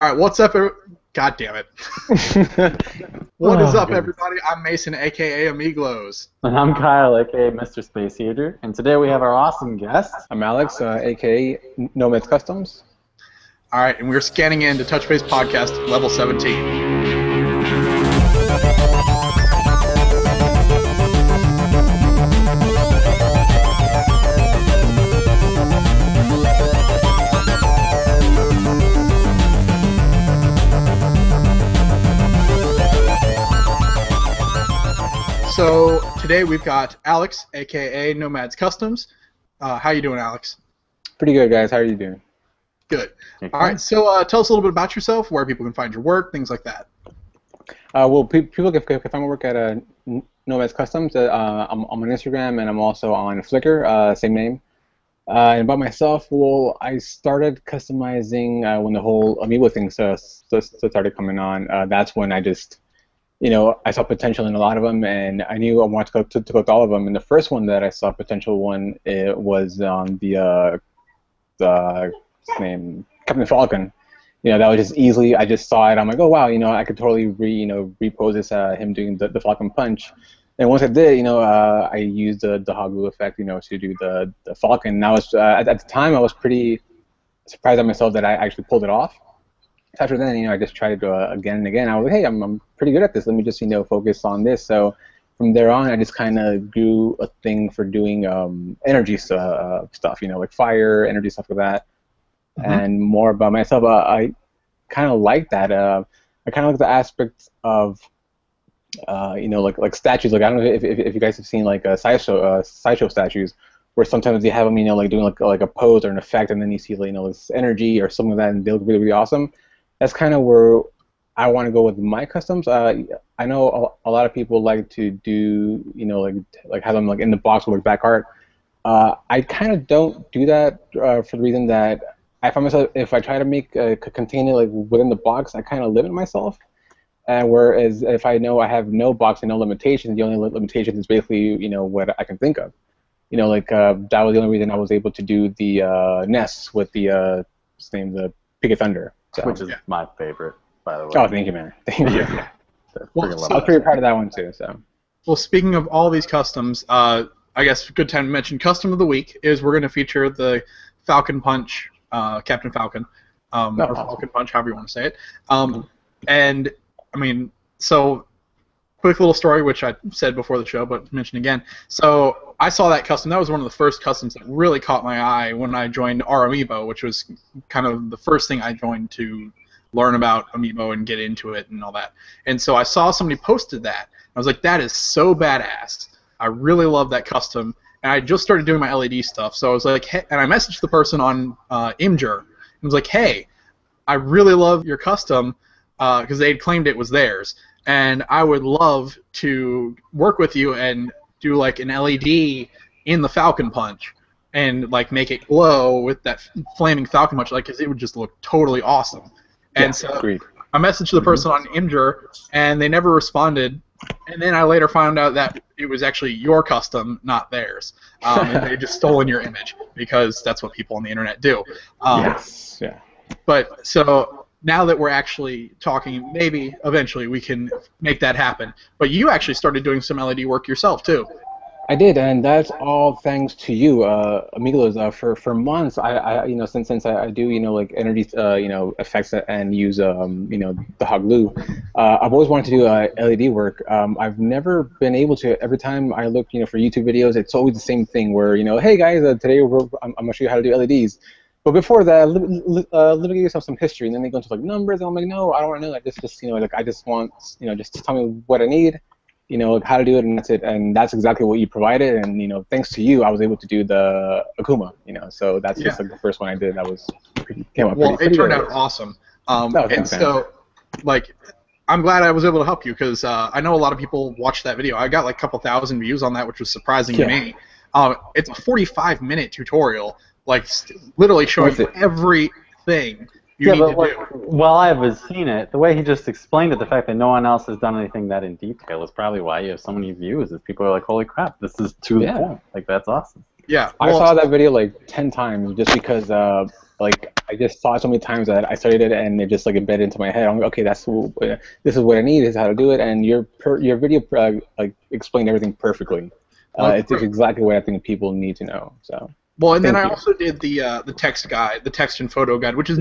All right, what's up? every- God damn it. What is Oh, up, goodness. everybody? I'm Mason, aka Amiglos. And I'm Kyle, aka Mr. Space Heater, and today we have our awesome guest. I'm Alex, uh, aka Nomads Customs. All right, and we're scanning in to Touch Base Podcast level 17. So today we've got Alex, aka Nomads Customs. Uh, how you doing, Alex? Pretty good, guys. How are you doing? Good. All right, so uh, tell us a little bit about yourself, where people can find your work, things like that. Uh, well, pe- people can, can find my work at uh, Nomads Customs. Uh, I'm, I'm on Instagram and I'm also on Flickr, uh, same name. Uh, and about myself, well, I started customizing uh, when the whole Amiibo thing so, so, so started coming on. Uh, that's when I just, you know, I saw potential in a lot of them, and I knew I wanted to go to, to to all of them. And the first one that I saw potential one it was on the uh, the name Captain Falcon. You know, that was just easily. I just saw it. I'm like, oh wow, you know, I could totally re you know repose this uh, him doing the, the Falcon punch. And once I did, you know, uh, I used the the hot glue effect, you know, to do the the Falcon. And I was uh, at, at the time I was pretty surprised at myself that I actually pulled it off. After then, you know, I just tried it uh, again and again. I was like, hey, I'm I'm pretty good at this. Let me just you know focus on this. So from there on, I just kind of grew a thing for doing um, energy uh, stuff, you know, like fire, energy stuff like that, Mhm. and more about myself. Uh, I kind of like that. Uh, I kind of like the aspect of, uh, you know, like like statues. Like I don't know if, if, if you guys have seen like uh, sideshow uh, sideshow statues, where sometimes you have them, you know, like doing like like a pose or an effect, and then you see like, you know this energy or something like that, and they look really really awesome. That's kind of where I want to go with my customs. Uh, I know a, a lot of people like to do, you know, like like have them like in the box with back art. Uh, I kind of don't do that uh, for the reason that I find myself if I try to make a container like within the box, I kind of limit myself. And whereas if I know I have no box and no limitations, the only li- limitation is basically you know what I can think of. You know, like uh, that was the only reason I was able to do the uh, nests with the uh, name, the of Thunder. So. which is Yeah. my favorite, by the way. Oh, thank you, man. Thank you. Yeah. That's Well, freaking so- I was pretty proud of that one too. So. Well, speaking of all these customs, uh, I guess good time to mention custom of the week is we're going to feature the Falcon Punch, uh, Captain Falcon, um, Oh, or awesome. Falcon Punch, however you want to say it. Um, and I mean, so quick little story, which I said before the show, but mention again. So I saw that custom. That was one of the first customs that really caught my eye when I joined R Amiibo, which was kind of the first thing I joined to learn about Amiibo and get into it and all that. And so I saw somebody posted that. I was like, that is so badass. I really love that custom. And I just started doing my LED stuff, so I was like, hey, and I messaged the person on uh, Imgur and was like, hey, I really love your custom because they had claimed it was theirs, and I would love to work with you and do like an LED in the Falcon Punch and like make it glow with that flaming Falcon Punch, like 'cause it would just look totally awesome. And Yeah, so agreed. I messaged the person on Imgur, and they never responded. And then I later found out that it was actually your custom, not theirs. Um, and they just stolen your image because that's what people on the internet do. Um, yes. Yeah. But so now that we're actually talking, maybe eventually we can make that happen. But you actually started doing some LED work yourself too. I did, and that's all thanks to you, uh, Amigos. Uh, for for months, I, I you know since since I, I do you know like energy uh, you know effects and use um you know the hot glue, uh, I've always wanted to do uh, LED work. Um, I've never been able to. Every time I look you know for YouTube videos, it's always the same thing where you know hey guys, uh, today I'm, I'm gonna show you how to do LEDs. But before that, let, uh, let me give yourself some history, and then they go into like numbers, and I'm like, no, I don't want to know. I just, just you know, like I just want, you know, just tell me what I need, you know, how to do it, and that's it. And that's exactly what you provided. And you know, thanks to you, I was able to do the Akuma. You know, so that's just like the first one I did. That was pretty, came out Well, pretty, it pretty turned good. out awesome. Um, and so, like, I'm glad I was able to help you because uh, I know a lot of people watched that video. I got like a couple thousand views on that, which was surprising Yeah. to me. Um, it's a 45 minute tutorial, like st- literally showing you everything you yeah, need but to like, do. while I have seen it, the way he just explained it, the fact that no one else has done anything that in detail is probably why you have so many views. Is people are like, "Holy crap, this is to Yeah. the point!" Like that's awesome. Yeah, I well, saw that video like ten times just because uh, like I just saw it so many times that I studied it and it just like embedded into my head. I'm like, okay, that's wh- this is what I need. This is how to do it. And your per, your video uh, like explained everything perfectly. Uh, it's exactly what I think people need to know. So Well, and then I you. also did the uh, the text guide, the text and photo guide, which is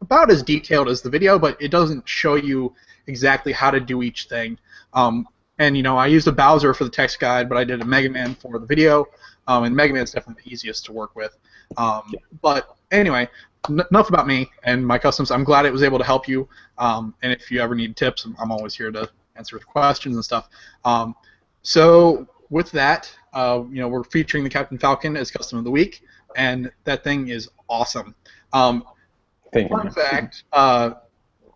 about as detailed as the video, but it doesn't show you exactly how to do each thing. Um, and you know, I used a Bowser for the text guide, but I did a Mega Man for the video, um, and Mega Man is definitely the easiest to work with. Um, But anyway, n- enough about me and my customs. I'm glad it was able to help you. Um, and if you ever need tips, I'm- I'm always here to answer questions and stuff. Um, so with that, uh, you know, we're featuring the Captain Falcon as custom of the week, and that thing is awesome. Um, thank you. fun fact: uh,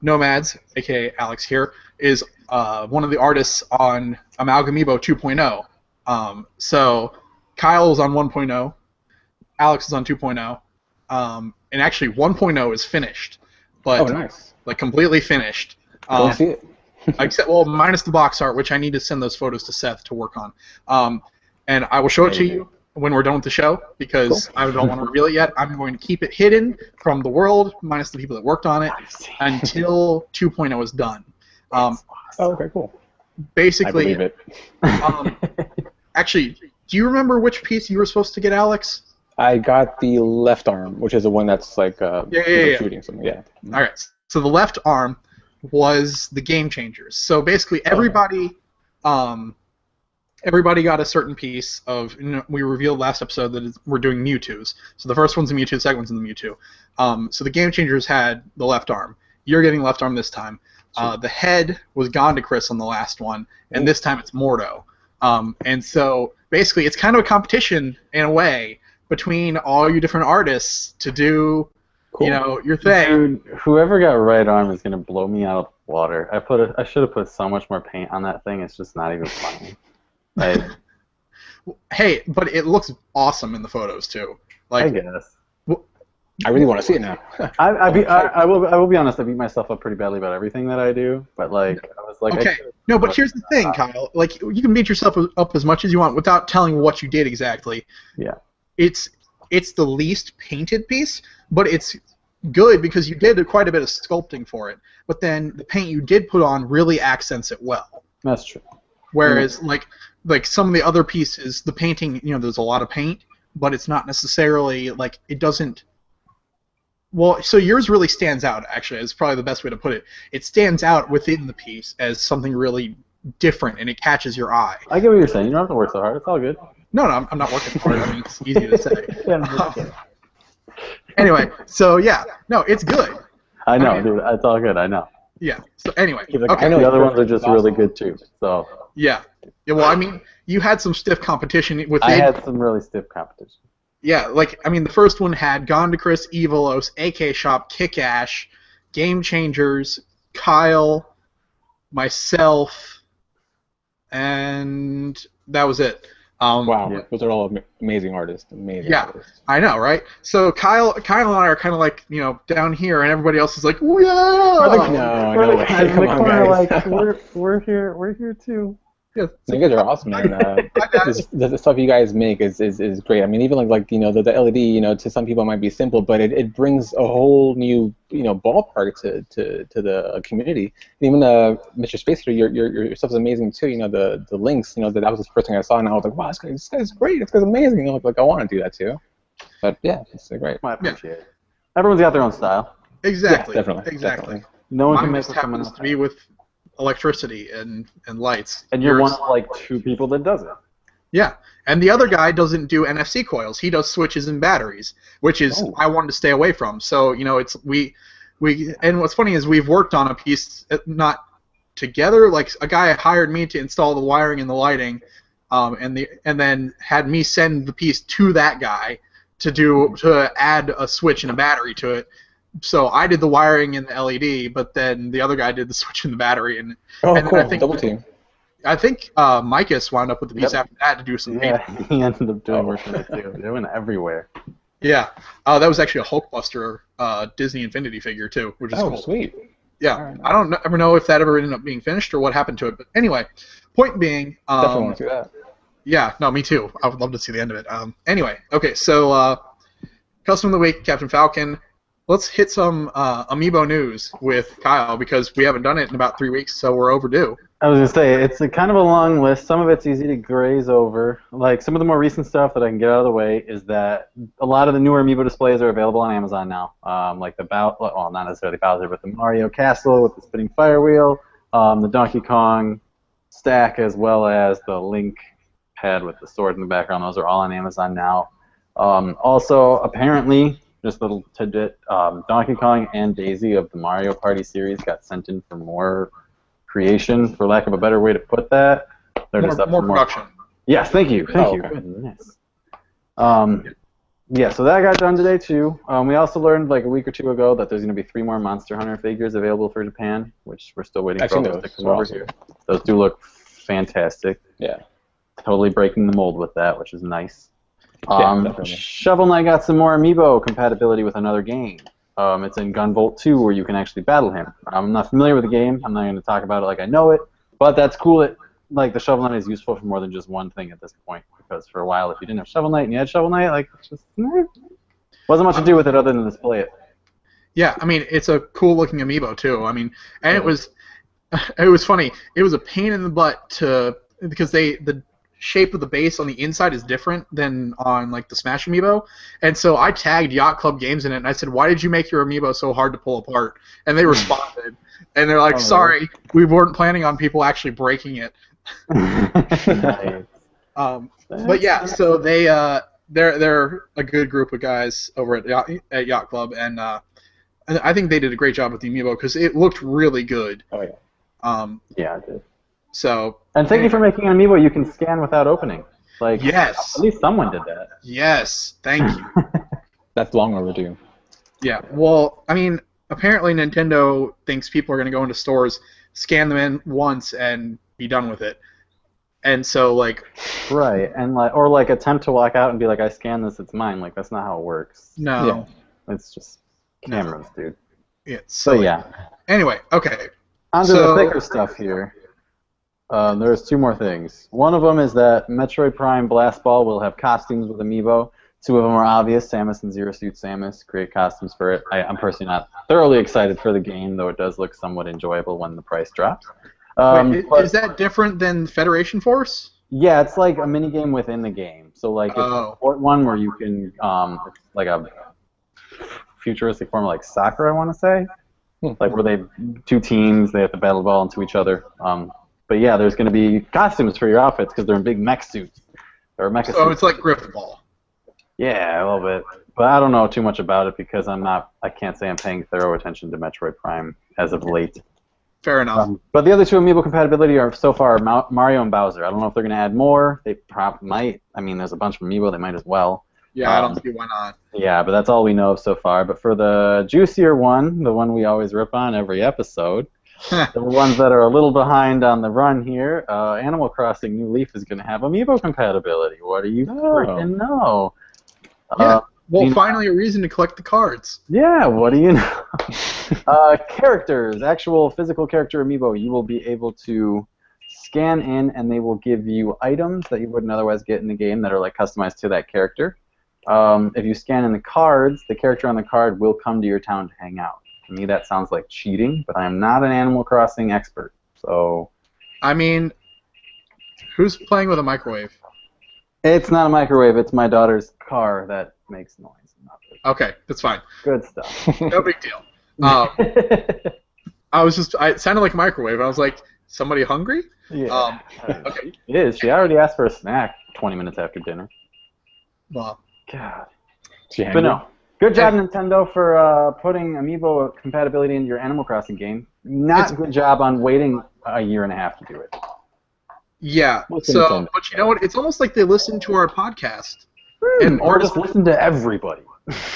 Nomads, aka Alex here, is uh, one of the artists on Amalgamibo 2.0. Um, so Kyle's on 1.0, Alex is on 2.0, um, and actually 1.0 is finished, but Oh, nice. like completely finished. Um, see it. except well minus the box art which i need to send those photos to seth to work on um, and i will show it to you when we're done with the show because i don't want to reveal it yet i'm going to keep it hidden from the world minus the people that worked on it until 2.0 is done um, Oh, okay, cool. I basically believe it. um, actually do you remember which piece you were supposed to get alex I got the left arm, which is the one that's like uh, Yeah, yeah, like yeah. shooting something. Yeah. All right. So the left arm was the game changers. So basically, everybody, um, everybody got a certain piece of. You know, we revealed last episode that it's- we're doing Mewtwo's. So the first one's a Mewtwo, the second one's in the Mewtwo. Um, so the game changers had the left arm. You're getting left arm this time. Uh, the head was Gondocris on the last one, and this time it's Mordo. Um, and so basically, it's kind of a competition in a way between all you different artists to do, Cool. you know, your thing. Dude, whoever got right arm is gonna blow me out of the water. I put a, I should have put so much more paint on that thing. It's just not even funny. Like, Hey, but it looks awesome in the photos too. Like, I Like, guess. I really want to see it now. I, I, be, oh, I, I will I will be honest. I beat myself up pretty badly about everything that I do. But like, I was like, okay, no, but here's the thing, Kyle. Like, you can beat yourself up as much as you want without telling what you did exactly. Yeah. It's it's the least painted piece, but it's good because you did quite a bit of sculpting for it. But then the paint you did put on really accents it well. that's true. Whereas mm. like like some of the other pieces, the painting, you know, there's a lot of paint, but it's not necessarily like it doesn't. Well, so yours really stands out. Actually, is probably the best way to put it. It stands out within the piece as something really different, and it catches your eye. I get what you're saying. You don't have to work so hard. It's all good. No, no, I'm, I'm not working hard. I mean, it's easy to say. Yeah, I'm just um, kidding. Anyway, so yeah, no, it's good. I know, I mean- dude. It's all good. I know. Yeah. So anyway, okay. I know The other ones are just It's really good too. So Yeah. Yeah. Well, I mean, you had some stiff competition with I it. had some really stiff competition. Yeah, like I mean, the first one had Gondocris, Evilos, AK Shop, Kick Ash, Game Changers, Kyle, myself, and that was it. Um, Wow, Yeah. those are all amazing artists. Amazing Yeah. artists. I know, right? So Kyle, Kyle and I are kind of like you know down here, and everybody else is like, yeah. No, no We're way. like, in Come on, guys. like we're we're here, we're here too. Yeah. You guys are awesome, man. Uh, this, the, the stuff you guys make is, is, is great. I mean, even like like you know the, the LED, you know, to some people it might be simple, but it, it brings a whole new you know ballpark to, to, to the community. And even uh, Mr. Spacer, your, your your stuff is amazing too. You know the the links, you know that, that was the first thing I saw, and I was like, wow, this guy this guy's great. This guy's amazing. You know, like, like I want to do that too. But yeah, it's uh, great. I appreciate it. Everyone's got their own style. Exactly. Yeah, definitely, Exactly. definitely. No one can Mine make just happens else to be with electricity and and lights. And you're Yours- one of like two people that does it. Yeah, and the other guy doesn't do NFC coils. He does switches and batteries, which is Oh. I wanted to stay away from. So you know, it's we we and what's funny is we've worked on a piece uh, not together. Like a guy hired me to install the wiring and the lighting, um, and the and then had me send the piece to that guy to do to add a switch and a battery to it. So I did the wiring and the LED, but then the other guy did the switch and the battery, and Oh, And then I cool. think- Double team. I think uh, Micus wound up with the piece Yep. after that to do some painting. Yeah, he ended up doing Oh. work with it too. They went everywhere. Yeah, uh, that was actually a Hulkbuster uh, Disney Infinity figure too, which is Oh, cool. sweet. Yeah, Alright. I don't kn- ever know if that ever ended up being finished or what happened to it, but anyway, point being, Definitely um, want to see that. yeah, no, me too. I would love to see the end of it. Um, anyway, okay, so uh, custom of the week, Captain Falcon. Let's hit some uh, amiibo news with Kyle because we haven't done it in about three weeks, so we're overdue. I was gonna say it's a kind of a long list. Some of it's easy to graze over. Like some of the more recent stuff that I can get out of the way is that a lot of the newer Amiibo displays are available on Amazon now. Um, like the Bow, well, not necessarily Bowser, but the Mario Castle with the spinning fire wheel, um, the Donkey Kong stack, as well as the Link pad with the sword in the background. Those are all on Amazon now. Um, also, apparently, just a little tidbit: um, Donkey Kong and Daisy of the Mario Party series got sent in for more creation, for lack of a better way to put that. They're More, just up more for production. Yes, thank you, thank Oh, you. okay. Goodness. Um, yeah, so that got done today too. Um, we also learned like a week or two ago that there's going to be three more Monster Hunter figures available for Japan, which we're still waiting I've for those to come over here. Those do look fantastic. Yeah. Totally breaking the mold with that, which is nice. Yeah, Um, definitely. Shovel Knight got some more amiibo compatibility with another game. Um, it's in Gunvolt 2 where you can actually battle him. I'm not familiar with the game. I'm not going to talk about it like I know it, but that's cool. That like the Shovel Knight is useful for more than just one thing at this point. Because for a while, if you didn't have Shovel Knight and you had Shovel Knight, like it's just eh, wasn't much to do with it other than display it. Yeah, I mean it's a cool looking amiibo too. I mean, and it was it was funny. It was a pain in the butt to because they the shape of the base on the inside is different than on like the Smash amiibo, and so I tagged Yacht Club Games in it and I said, "Why did you make your amiibo so hard to pull apart?" And they responded, and they're like, Oh, "Sorry, we weren't planning on people actually breaking it." Nice. Um, but yeah, so they uh, they're they're a good group of guys over at Yacht, at Yacht Club, and uh, I I think they did a great job with the amiibo because it looked really good. Oh yeah. Um, yeah, it did. so And thank you for making an amiibo you can scan without opening. Like yes, at least someone did that. yes, thank you. That's long overdue. Yeah, well, I mean, apparently Nintendo thinks people are going to go into stores, scan them in once, and be done with it. And so, like, Right, and like, or like attempt to walk out and be like, "I scanned this, it's mine." Like that's not how it works. no, It's just No. cameras, dude. it's So silly. yeah, Anyway, okay. onto So- the thicker stuff here. Um, there's two more things. One of them is that Metroid Prime Blast Ball will have costumes with Amiibo. Two of them are obvious. Samus and Zero Suit Samus create costumes for it. I, I'm personally not thoroughly excited for the game, though it does look somewhat enjoyable when the price drops. Um, Wait, i- but- is that different than Federation Force? Yeah, it's like a mini game within the game. So like it's Oh. a one where you can um like a futuristic form of like soccer, I want to say, Hmm. like where they two teams they have to battle the ball into each other. Um, but yeah, there's going to be costumes for your outfits because they're in big mech suits or mecha So suits. it's like Grifball. Yeah, a little bit. But I don't know too much about it because I'm not. I can't say I'm paying thorough attention to Metroid Prime as of late. Fair enough. Um, but the other two amiibo compatibility are so far Ma- Mario and Bowser. I don't know if they're going to add more. They prob might. I mean, there's a bunch of amiibo. They might as well. yeah, I um, don't see why not. Yeah, but that's all we know of so far. But for the juicier one, the one we always rip on every episode, the ones that are a little behind on the run here, uh, Animal Crossing New Leaf is going to have amiibo compatibility. What do you Oh. freaking know? Yeah. Uh, Well, you know- finally, a reason to collect the cards. yeah, what do you know? uh, characters, actual physical character amiibo, you will be able to scan in and they will give you items that you wouldn't otherwise get in the game that are like customized to that character. Um, if you scan in the cards, the character on the card will come to your town to hang out. To me, that sounds like cheating, but I am not an Animal Crossing expert. So I mean, who's playing with a microwave? it's not a microwave, it's my daughter's car that makes noise. Okay, that's fine. Good stuff. No big deal. Um, I was just, I, it sounded like a microwave. I was like, somebody hungry? yeah. Um, okay. It is. She already asked for a snack 20 minutes after dinner. Well, God. She But no. Good job, Nintendo, for uh, putting amiibo compatibility into your Animal Crossing game. Not It's- good job on waiting a year and a half to do it. yeah. What's So, Nintendo? but you know what? It's almost like they listen to our podcast. And or or just listen to everybody.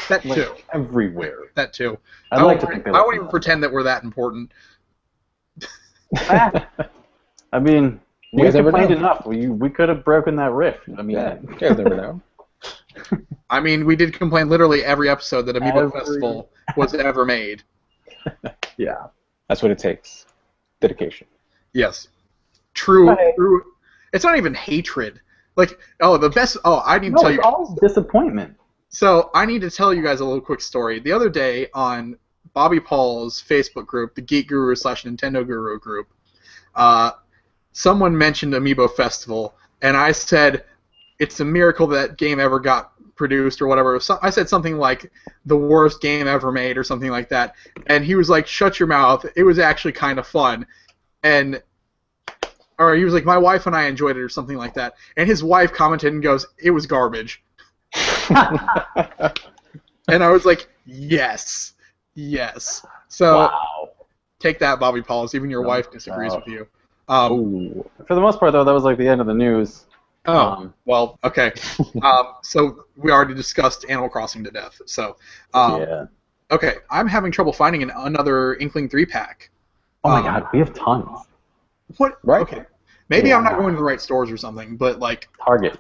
That Like, too. everywhere. That too. I'd I like to won't, think I won't listen. even pretend that we're that important. Ah, I mean, we guys complained enough. We, we could have broken that rift. I mean, yeah, you guys never know. I mean, we did complain literally every episode that Amiibo Every- Festival was ever made. yeah. That's what it takes. Dedication. Yes. True. Right. True. It's not even hatred. Like, oh, the best. Oh, I didn't No, tell it's you. all disappointment. So I need to tell you guys a little quick story. The other day on Bobby Paul's Facebook group, the Geek Guru slash Nintendo Guru group, uh, someone mentioned Amiibo Festival, and I said it's a miracle that game ever got produced or whatever. So I said something like the worst game ever made or something like that, and he was like, "Shut your mouth." It was actually kind of fun, and or he was like, "My wife and I enjoyed it" or something like that, and his wife commented and goes, "It was garbage," and I was like, "Yes, yes." So wow. take that, Bobby Pauls. Even your No, wife disagrees no. with you. Um, For the most part, though, that was like the end of the news. Oh, Um, well, okay. um, so we already discussed Animal Crossing to death. So, um, yeah. okay, I'm having trouble finding an, another Inkling three pack. Oh my um, God, we have tons. What? Right. Okay. Maybe I'm not going to the right stores or something, but like, Target.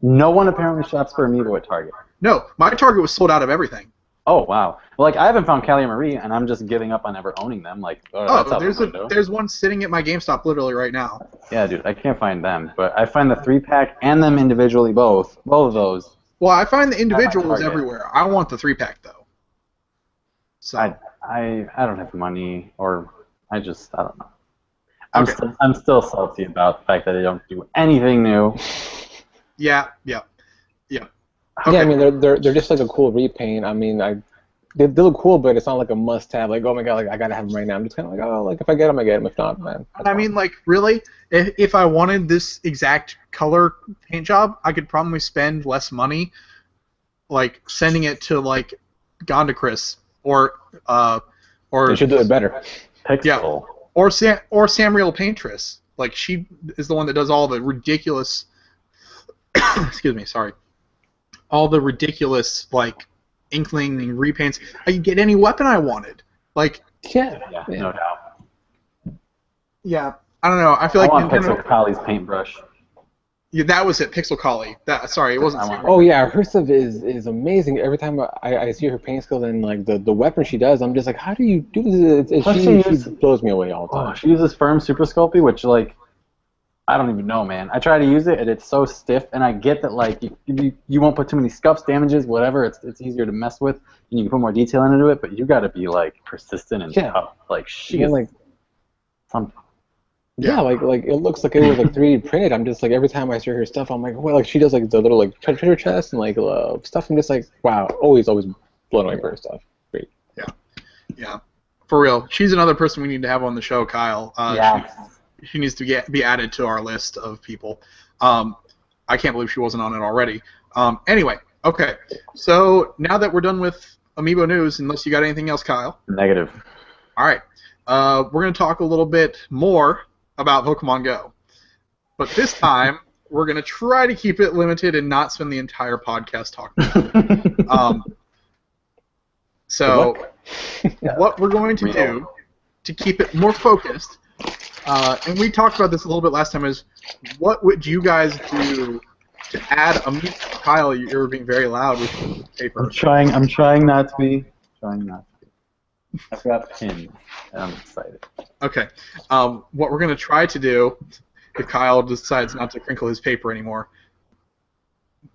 No one apparently shops for Amiibo at Target. no, my Target was sold out of everything. Oh wow. Well, like I haven't found Callie Marie, and I'm just giving up on ever owning them. Like, oh, Oh, there's the a there's one sitting at my GameStop literally right now. Yeah, dude, I can't find them, but I find the three pack and them individually both. Both of those. Well, I find the individuals everywhere. I want the three pack though. So I I I don't have money, or I just I don't know. I'm Okay. still I'm still salty about the fact that they don't do anything new. yeah, yeah. Yeah, I mean they're they're they're just like a cool repaint. I mean I. They, they look cool, but it's not like a must-have. Like, oh my god, like I gotta have them right now. I'm just kind of like, oh, like if I get them, I get them. If not, man. I fine. mean, like, really, if, if I wanted this exact color paint job, I could probably spend less money, like sending it to like Gondacris or uh or they should do it better. Pixel. or Sam or Samriel Paintress. Like she is the one that does all the ridiculous. excuse me, sorry. All the ridiculous like inkling and repaints. I could get any weapon I wanted. Like Yeah. Yeah, Yeah. no doubt. yeah, I don't know. I feel I like want Nintendo- Pixel Collie's paintbrush. yeah, that was it. Pixel Collie. That sorry, it wasn't. Want- Oh yeah, her stuff is is amazing. Every time I, I see her paint skills and like the, the weapon she does, I'm just like, how do you do this? It's, Plus she, she she blows me away all the Oh, time. she uses firm super sculpey, which like I don't even know, man. I try to use it and it's so stiff, and I get that like you, you, you won't put too many scuffs, damages, whatever. It's it's easier to mess with, and you can put more detail into it. But you got to be like persistent and Yeah. tough. Like she Yeah, is like something. yeah, like like it looks like it was like 3D printed. I'm just like every time I see her stuff, I'm like, well, like she does like the little like tre- treasure chest and like uh, stuff. I'm just like, wow, always always blown away by her stuff. Great. Yeah, yeah, for real. She's another person we need to have on the show, Kyle. Uh, yeah. she, she needs to get be added to our list of people. Um, I can't believe she wasn't on it already. Um, anyway, okay. So now that we're done with Amiibo news, unless you got anything else, Kyle. Negative. All right. Uh, we're going to talk a little bit more about Pokemon Go. But this time, we're going to try to keep it limited and not spend the entire podcast talking about it. Um, so, what we're going to do to keep it more focused, uh, and we talked about this a little bit last time, is what would you guys do to add a Kyle, you're being very loud with paper. I'm trying. I'm trying not to be. Trying not to be. I've got pins, and I'm excited. Okay. Um, what we're going to try to do, if Kyle decides not to crinkle his paper anymore,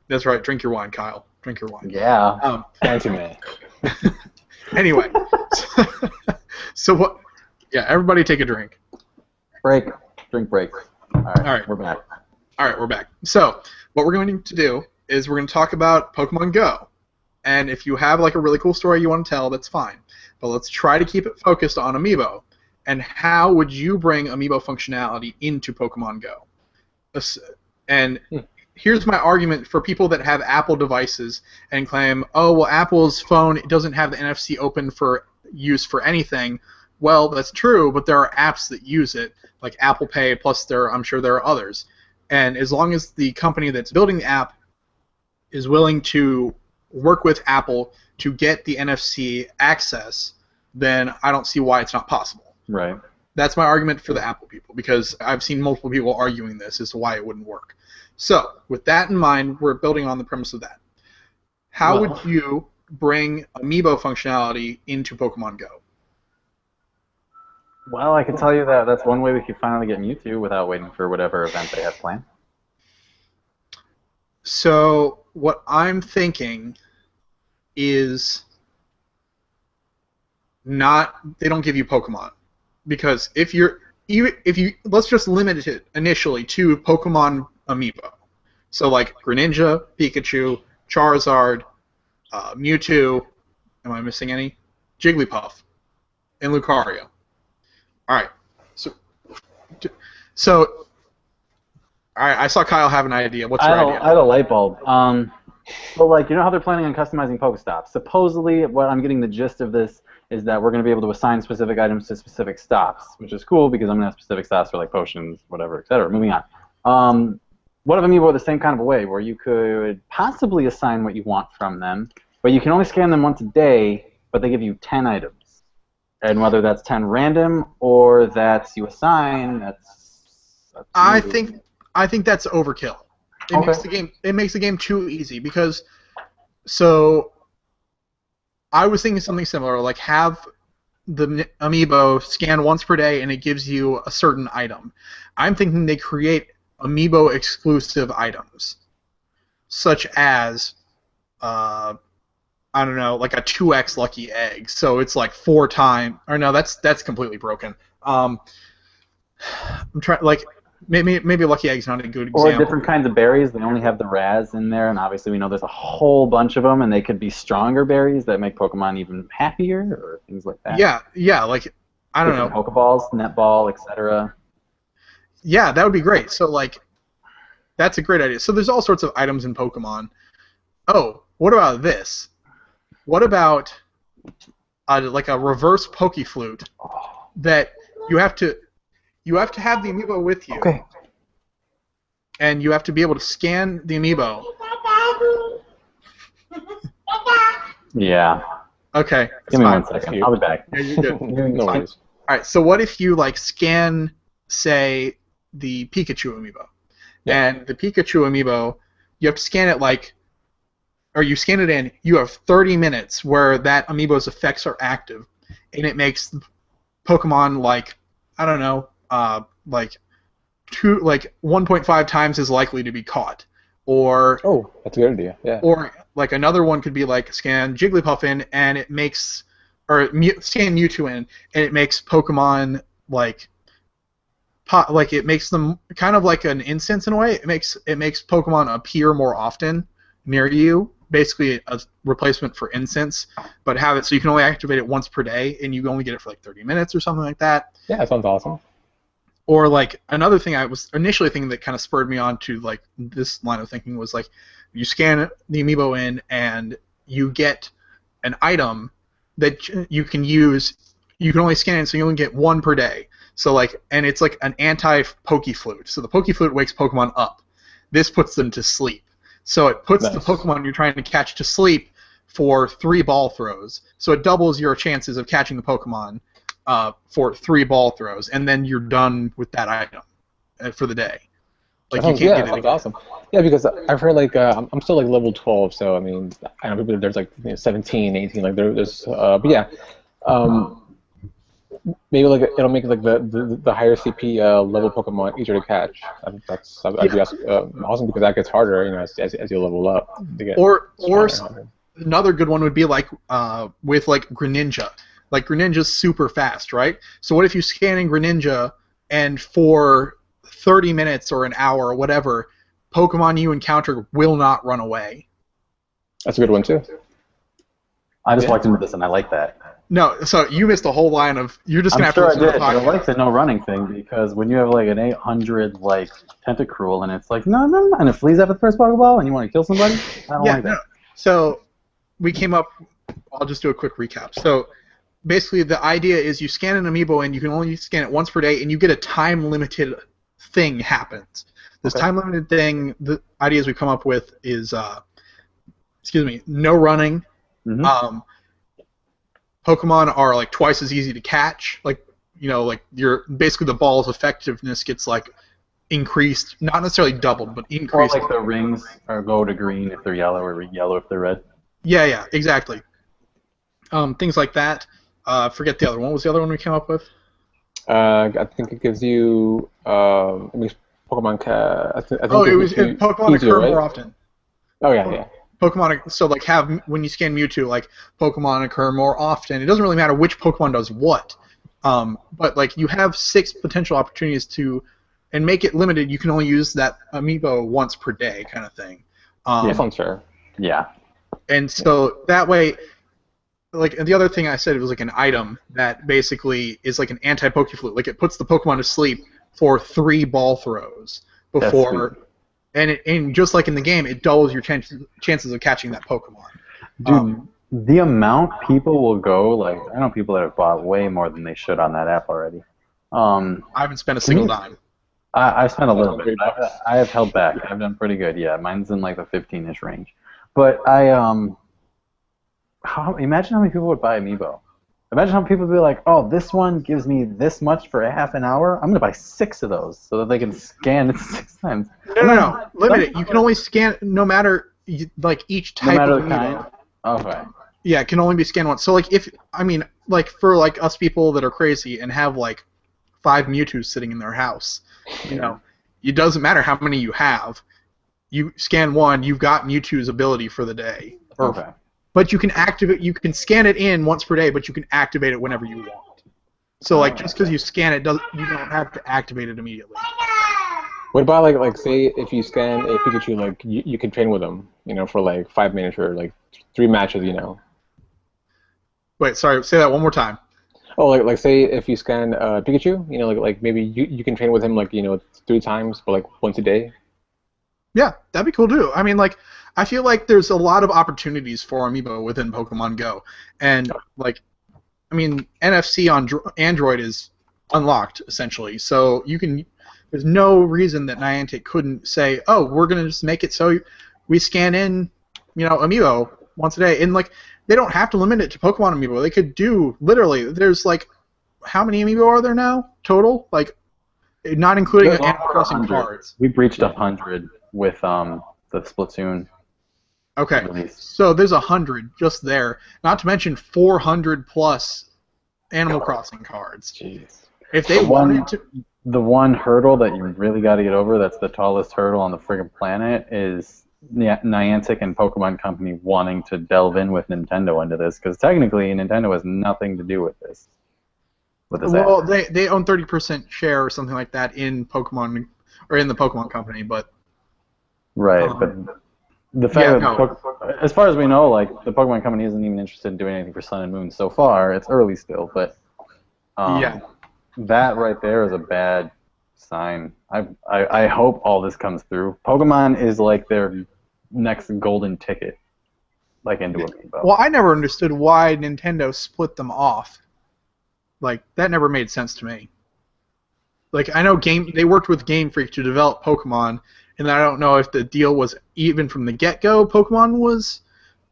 that's right, drink your wine, Kyle. Drink your wine. Yeah. Um, Fancy man. anyway, so what? Yeah, everybody take a drink. Break. Drink break. All right. All right. We're back. All right, we're back. So, what we're going to do is we're going to talk about Pokemon Go. And if you have like a really cool story you want to tell, that's fine. But let's try to keep it focused on Amiibo. And how would you bring Amiibo functionality into Pokemon Go? And Hmm. here's my argument for people that have Apple devices and claim, oh, well, Apple's phone doesn't have the NFC open for use for anything. Well, that's true, but there are apps that use it, like Apple Pay, plus there, I'm sure there are others. And as long as the company that's building the app is willing to work with Apple to get the NFC access, then I don't see why it's not possible. Right. That's my argument for the Apple people because I've seen multiple people arguing this as to why it wouldn't work. So, with that in mind, we're building on the premise of that. How Well- would you bring Amiibo functionality into Pokemon Go? Well, I can tell you that that's one way we could finally get Mewtwo without waiting for whatever event they have planned. So, what I'm thinking is not they don't give you Pokemon because if you're even if you let's just limit it initially to Pokemon amiibo. So like Greninja, Pikachu, Charizard, uh, Mewtwo. Am I missing any? Jigglypuff, and Lucario. All right. So, so, all right. I saw Kyle have an idea. What's I your a, idea? I had a light bulb. Um, so like you know how they're planning on customizing Pokestops. Supposedly, what I'm getting the gist of this is that we're going to be able to assign specific items to specific stops, which is cool because I'm going to have specific stops for like potions, whatever, etc. Moving on. Um, what if Amiibo the same kind of a way, where you could possibly assign what you want from them, but you can only scan them once a day, but they give you 10 items. And whether that's 10 random or that's you assign, that's. that's I think I think that's overkill. It Okay. makes the game it makes the game too easy because so I was thinking something similar, like have the amiibo scan once per day and it gives you a certain item. I'm thinking they create amiibo exclusive items, such as uh, I don't know, like a 2x lucky egg. So it's like four time or no, that's that's completely broken. Um, I'm trying like maybe maybe lucky egg's not a good example. Or different kinds of berries. They only have the Razz in there, and obviously we know there's a whole bunch of them, and they could be stronger berries that make Pokemon even happier, or things like that. Yeah, yeah, like I don't know. Different Pokeballs, netball, etc. Yeah, that would be great. So like, that's a great idea. So there's all sorts of items in Pokemon. Oh, what about this? What about uh, like a reverse Pokeflute that you have to you have to have the amiibo with you, Okay. and you have to be able to scan the amiibo. Yeah. Okay, Give me fine. one second. I'll be back. Yeah, you're good. no worries. All right, so what if you like scan, say, the Pikachu amiibo, Yeah. and the Pikachu amiibo, you have to scan it like, or you scan it in. You have 30 minutes where that amiibo's effects are active, and it makes Pokemon like, I don't know, uh, like two, like 1.5 times as likely to be caught, or Oh, that's a good idea. Yeah. or like another one could be like scan Jigglypuff in and it makes or scan Mewtwo in and it makes Pokemon like like it makes them kind of like an instance in a way. It makes it makes Pokemon appear more often near you. Basically a replacement for incense, but have it so you can only activate it once per day and you only get it for like 30 minutes or something like that. Yeah, that sounds awesome. Or like another thing I was initially thinking that kind of spurred me on to like this line of thinking was like you scan the amiibo in and you get an item that you can use. You can only scan it, so you only get one per day. So like, and it's like an anti Pokeflute. So the Pokeflute wakes Pokemon up. This puts them to sleep. So it puts the Pokemon you're trying to catch to sleep for three ball throws. So it doubles your chances of catching the Pokemon uh, for three ball throws, and then you're done with that item uh, for the day. Like you can't yeah, get it again. awesome. Yeah, because I've heard like uh, I'm- I'm still like level 12, so I mean I know people there's like you know, 17, 18, like there, there's uh, but yeah, um, maybe like it'll make like the the, the higher CP uh, level Pokemon easier to catch. I think that's I'd, I'd be awesome, uh, awesome because that gets harder, you know, as, as, as you level up. To get Or or another good one would be like uh, with like Greninja. Like Greninja's super fast, right? So what if you scan in Greninja and for 30 minutes or an hour or whatever, Pokemon you encounter will not run away. that's a good one too. I just Yeah. walked into this and I like that. No, so you missed a whole line of. You're just gonna I'm have sure I to listen to did. the But I like the no running thing because when you have like an 800 like Tentacruel and it's like no no no and it flees after the first Pokeball and you want to kill somebody, I don't Yeah, like that. no. So we came up. I'll just do a quick recap. So basically, the idea is you scan an amiibo and you can only scan it once per day, and you get a time limited thing happens. This Okay. time limited thing, the ideas we come up with is, uh, excuse me, no running. Mhm. Um, Pokemon are like twice as easy to catch. Like you know, like your basically the ball's effectiveness gets like increased, not necessarily doubled, but increased. Or like the rings or go to green if they're yellow or yellow if they're red. Yeah, yeah, exactly. Um, things like that. Uh, forget the other one. What was the other one we came up with? Uh, I think it gives you um, it makes Pokemon. Ca- I, th- I think Oh, it gives was it, Pokemon easier, occur right? more often. Oh yeah, yeah. Pokemon so like have when you scan Mewtwo like Pokemon occur more often. It doesn't really matter which Pokemon does what, um, but like you have six potential opportunities to, and make it limited. You can only use that amiibo once per day, kind of thing. Um, That sounds fair. Yeah. and so that way, like and the other thing I said it was like an item that basically is like an anti Pokeflute. Like it puts the Pokemon to sleep for three ball throws before, and it, and just like in the game, it doubles your chances chances of catching that Pokemon. Dude, Um, the amount people will go, like, I know people that have bought way more than they should on that app already. Um, I haven't spent a single you- dime. I, I spent a little bit. I, I have held back. I've done pretty good. Yeah, mine's in like the 15-ish range. But I um, how, imagine how many people would buy Amiibo. Imagine how people would be like, "Oh, this one gives me this much for a half an hour. I'm gonna buy six of those so that they can scan it six times, No, no, no. Limit it. You can only scan no matter like each no type matter of kind." Okay. Yeah, it can only be scanned once. So like if I mean like for like us people that are crazy and have like five Mewtwo's sitting in their house, you know, it doesn't matter how many you have. You scan one, you've got Mewtwo's ability for the day. Or, Okay. But you can activate. You can scan it in once per day, but you can activate it whenever you want. So like just because you scan it, doesn't you don't have to activate it immediately. What about like like say if you scan a Pikachu, like you, you can train with them, you know, for like five minutes or like three matches, you know. Wait, sorry. Say that one more time. Oh, like like say if you scan uh, Pikachu, you know, like like maybe you, you can train with him like you know three times, but like once a day. Yeah, that'd be cool too. I mean, like, I feel like there's a lot of opportunities for Amiibo within Pokemon Go, and like, I mean, NFC on Android is unlocked essentially, so you can. There's no reason that Niantic couldn't say, "Oh, we're gonna just make it so we scan in, you know, Amiibo once a day," and like, they don't have to limit it to Pokemon Amiibo. They could do literally. There's like, how many Amiibo are there now total? Like, not including Animal Crossing cards. We breached a hundred with um the Splatoon Okay. release. So there's a hundred just there. Not to mention 400 plus Animal Crossing cards. Jeez. If they The one- wanted to, the one hurdle that you really got to get over that's the tallest hurdle on the friggin' planet is Niantic and Pokemon Company wanting to delve in with Nintendo into this because technically Nintendo has nothing to do with this. With this well, app. they they own 30% share or something like that in Pokemon or in the Pokemon Company. But right, um, but the fact yeah, that no. As far as we know, like the Pokemon Company isn't even interested in doing anything for Sun and Moon so far. It's early still, but um, Yeah. that right there is a bad sign. I, I I hope all this comes through. Pokemon is like their next golden ticket, like into Amiibo. well, I never understood why Nintendo split them off. Like that never made sense to me. Like I know game they worked with Game Freak to develop Pokemon, and I don't know if the deal was even from the get-go Pokemon was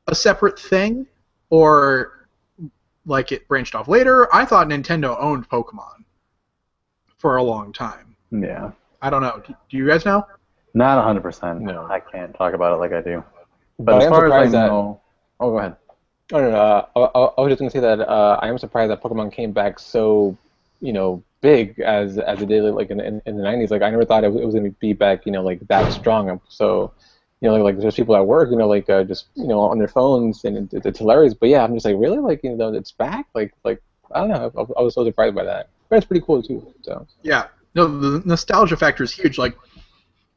a separate thing, or like it branched off later. I thought Nintendo owned Pokemon for a long time. Yeah, I don't know. Do, do you guys know? not hundred percent. No. I can't talk about it like I do. But, But as far as I surprised that- know, oh, go ahead. Oh no, no uh, I, I I was just gonna say that uh, I am surprised that Pokemon came back so, you know, big as as it did like in, in, in the '90s. Like I never thought it was, it was gonna be back, you know, like that strong. So, you know, like, like there's people at work, you know, like uh, just you know on their phones, and it, it's hilarious. But yeah, I'm just like, really, like you know, it's back. Like like I don't know, I, I was so surprised by that. But it's pretty cool too. So Yeah. No, the nostalgia factor is huge. Like,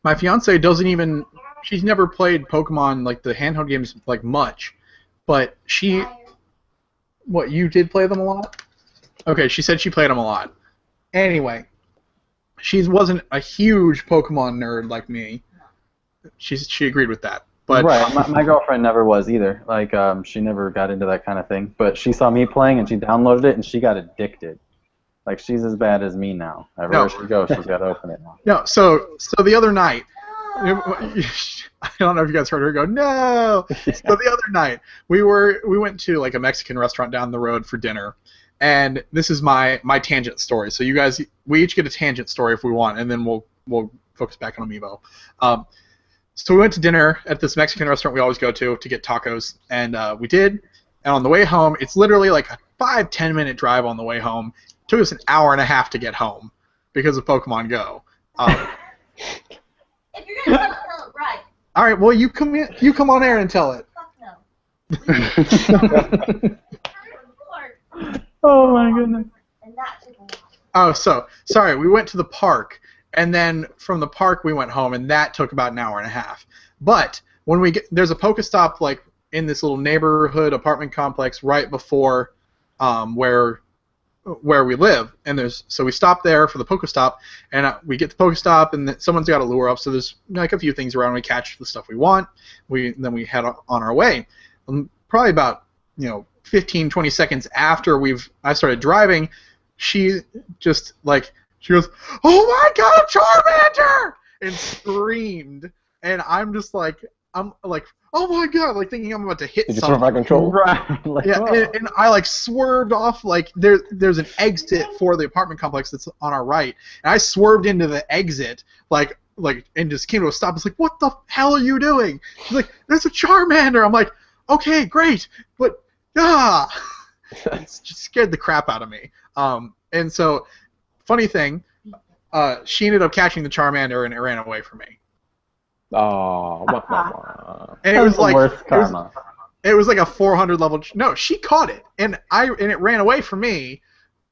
my fiance doesn't even. She's never played Pokemon like the handheld games like much, but she. What you did play them a lot? Okay, she said she played them a lot. Anyway, she wasn't a huge Pokemon nerd like me. She she agreed with that, but right, my, my girlfriend never was either. Like, um, she never got into that kind of thing. But she saw me playing and she downloaded it and she got addicted. Like, she's as bad as me now. Everywhere No. she goes, she's got to open it now. No, so so the other night, I don't know if you guys heard her go no. So the other night we were we went to like a Mexican restaurant down the road for dinner, and this is my my tangent story. So you guys we each get a tangent story if we want, and then we'll we'll focus back on Amiibo. Um, so we went to dinner at this Mexican restaurant we always go to to get tacos, and uh, we did. And on the way home, it's literally like a five ten minute drive on the way home. It took us an hour and a half to get home because of Pokemon Go. Um, If you're gonna tell it, tell it right. All right. Well, you come in, you come on air and tell it. Fuck no. oh my goodness. And that took a while. Oh, so sorry. We went to the park, and then from the park we went home, and that took about an hour and a half. But when we get there's a Pokestop like in this little neighborhood apartment complex right before um, where where we live, and there's so we stop there for the Pokestop, and uh, we get the Pokestop, and then someone's got a lure up, so there's like a few things around. We catch the stuff we want. We then we head on our way. Um, probably about you know 15 20 seconds after we've I started driving, she just like she goes, "Oh my God, a Charmander!" and screamed, and I'm just like I'm like, "Oh my God!" Like thinking I'm about to hit Did you turn something. back control? Right. Like, Yeah, oh. and, and I like swerved off like there there's an exit for the apartment complex that's on our right, and I swerved into the exit like like and just came to a stop. It's like, what the hell are you doing? She's like, there's a Charmander. I'm like, okay, great, but ah, it just scared the crap out of me. Um, and so, funny thing, uh, she ended up catching the Charmander and it ran away from me. Oh, wah, wah, wah. And it was the like worst it was, karma. it was like a 400 level. No, she caught it, and I and it ran away from me.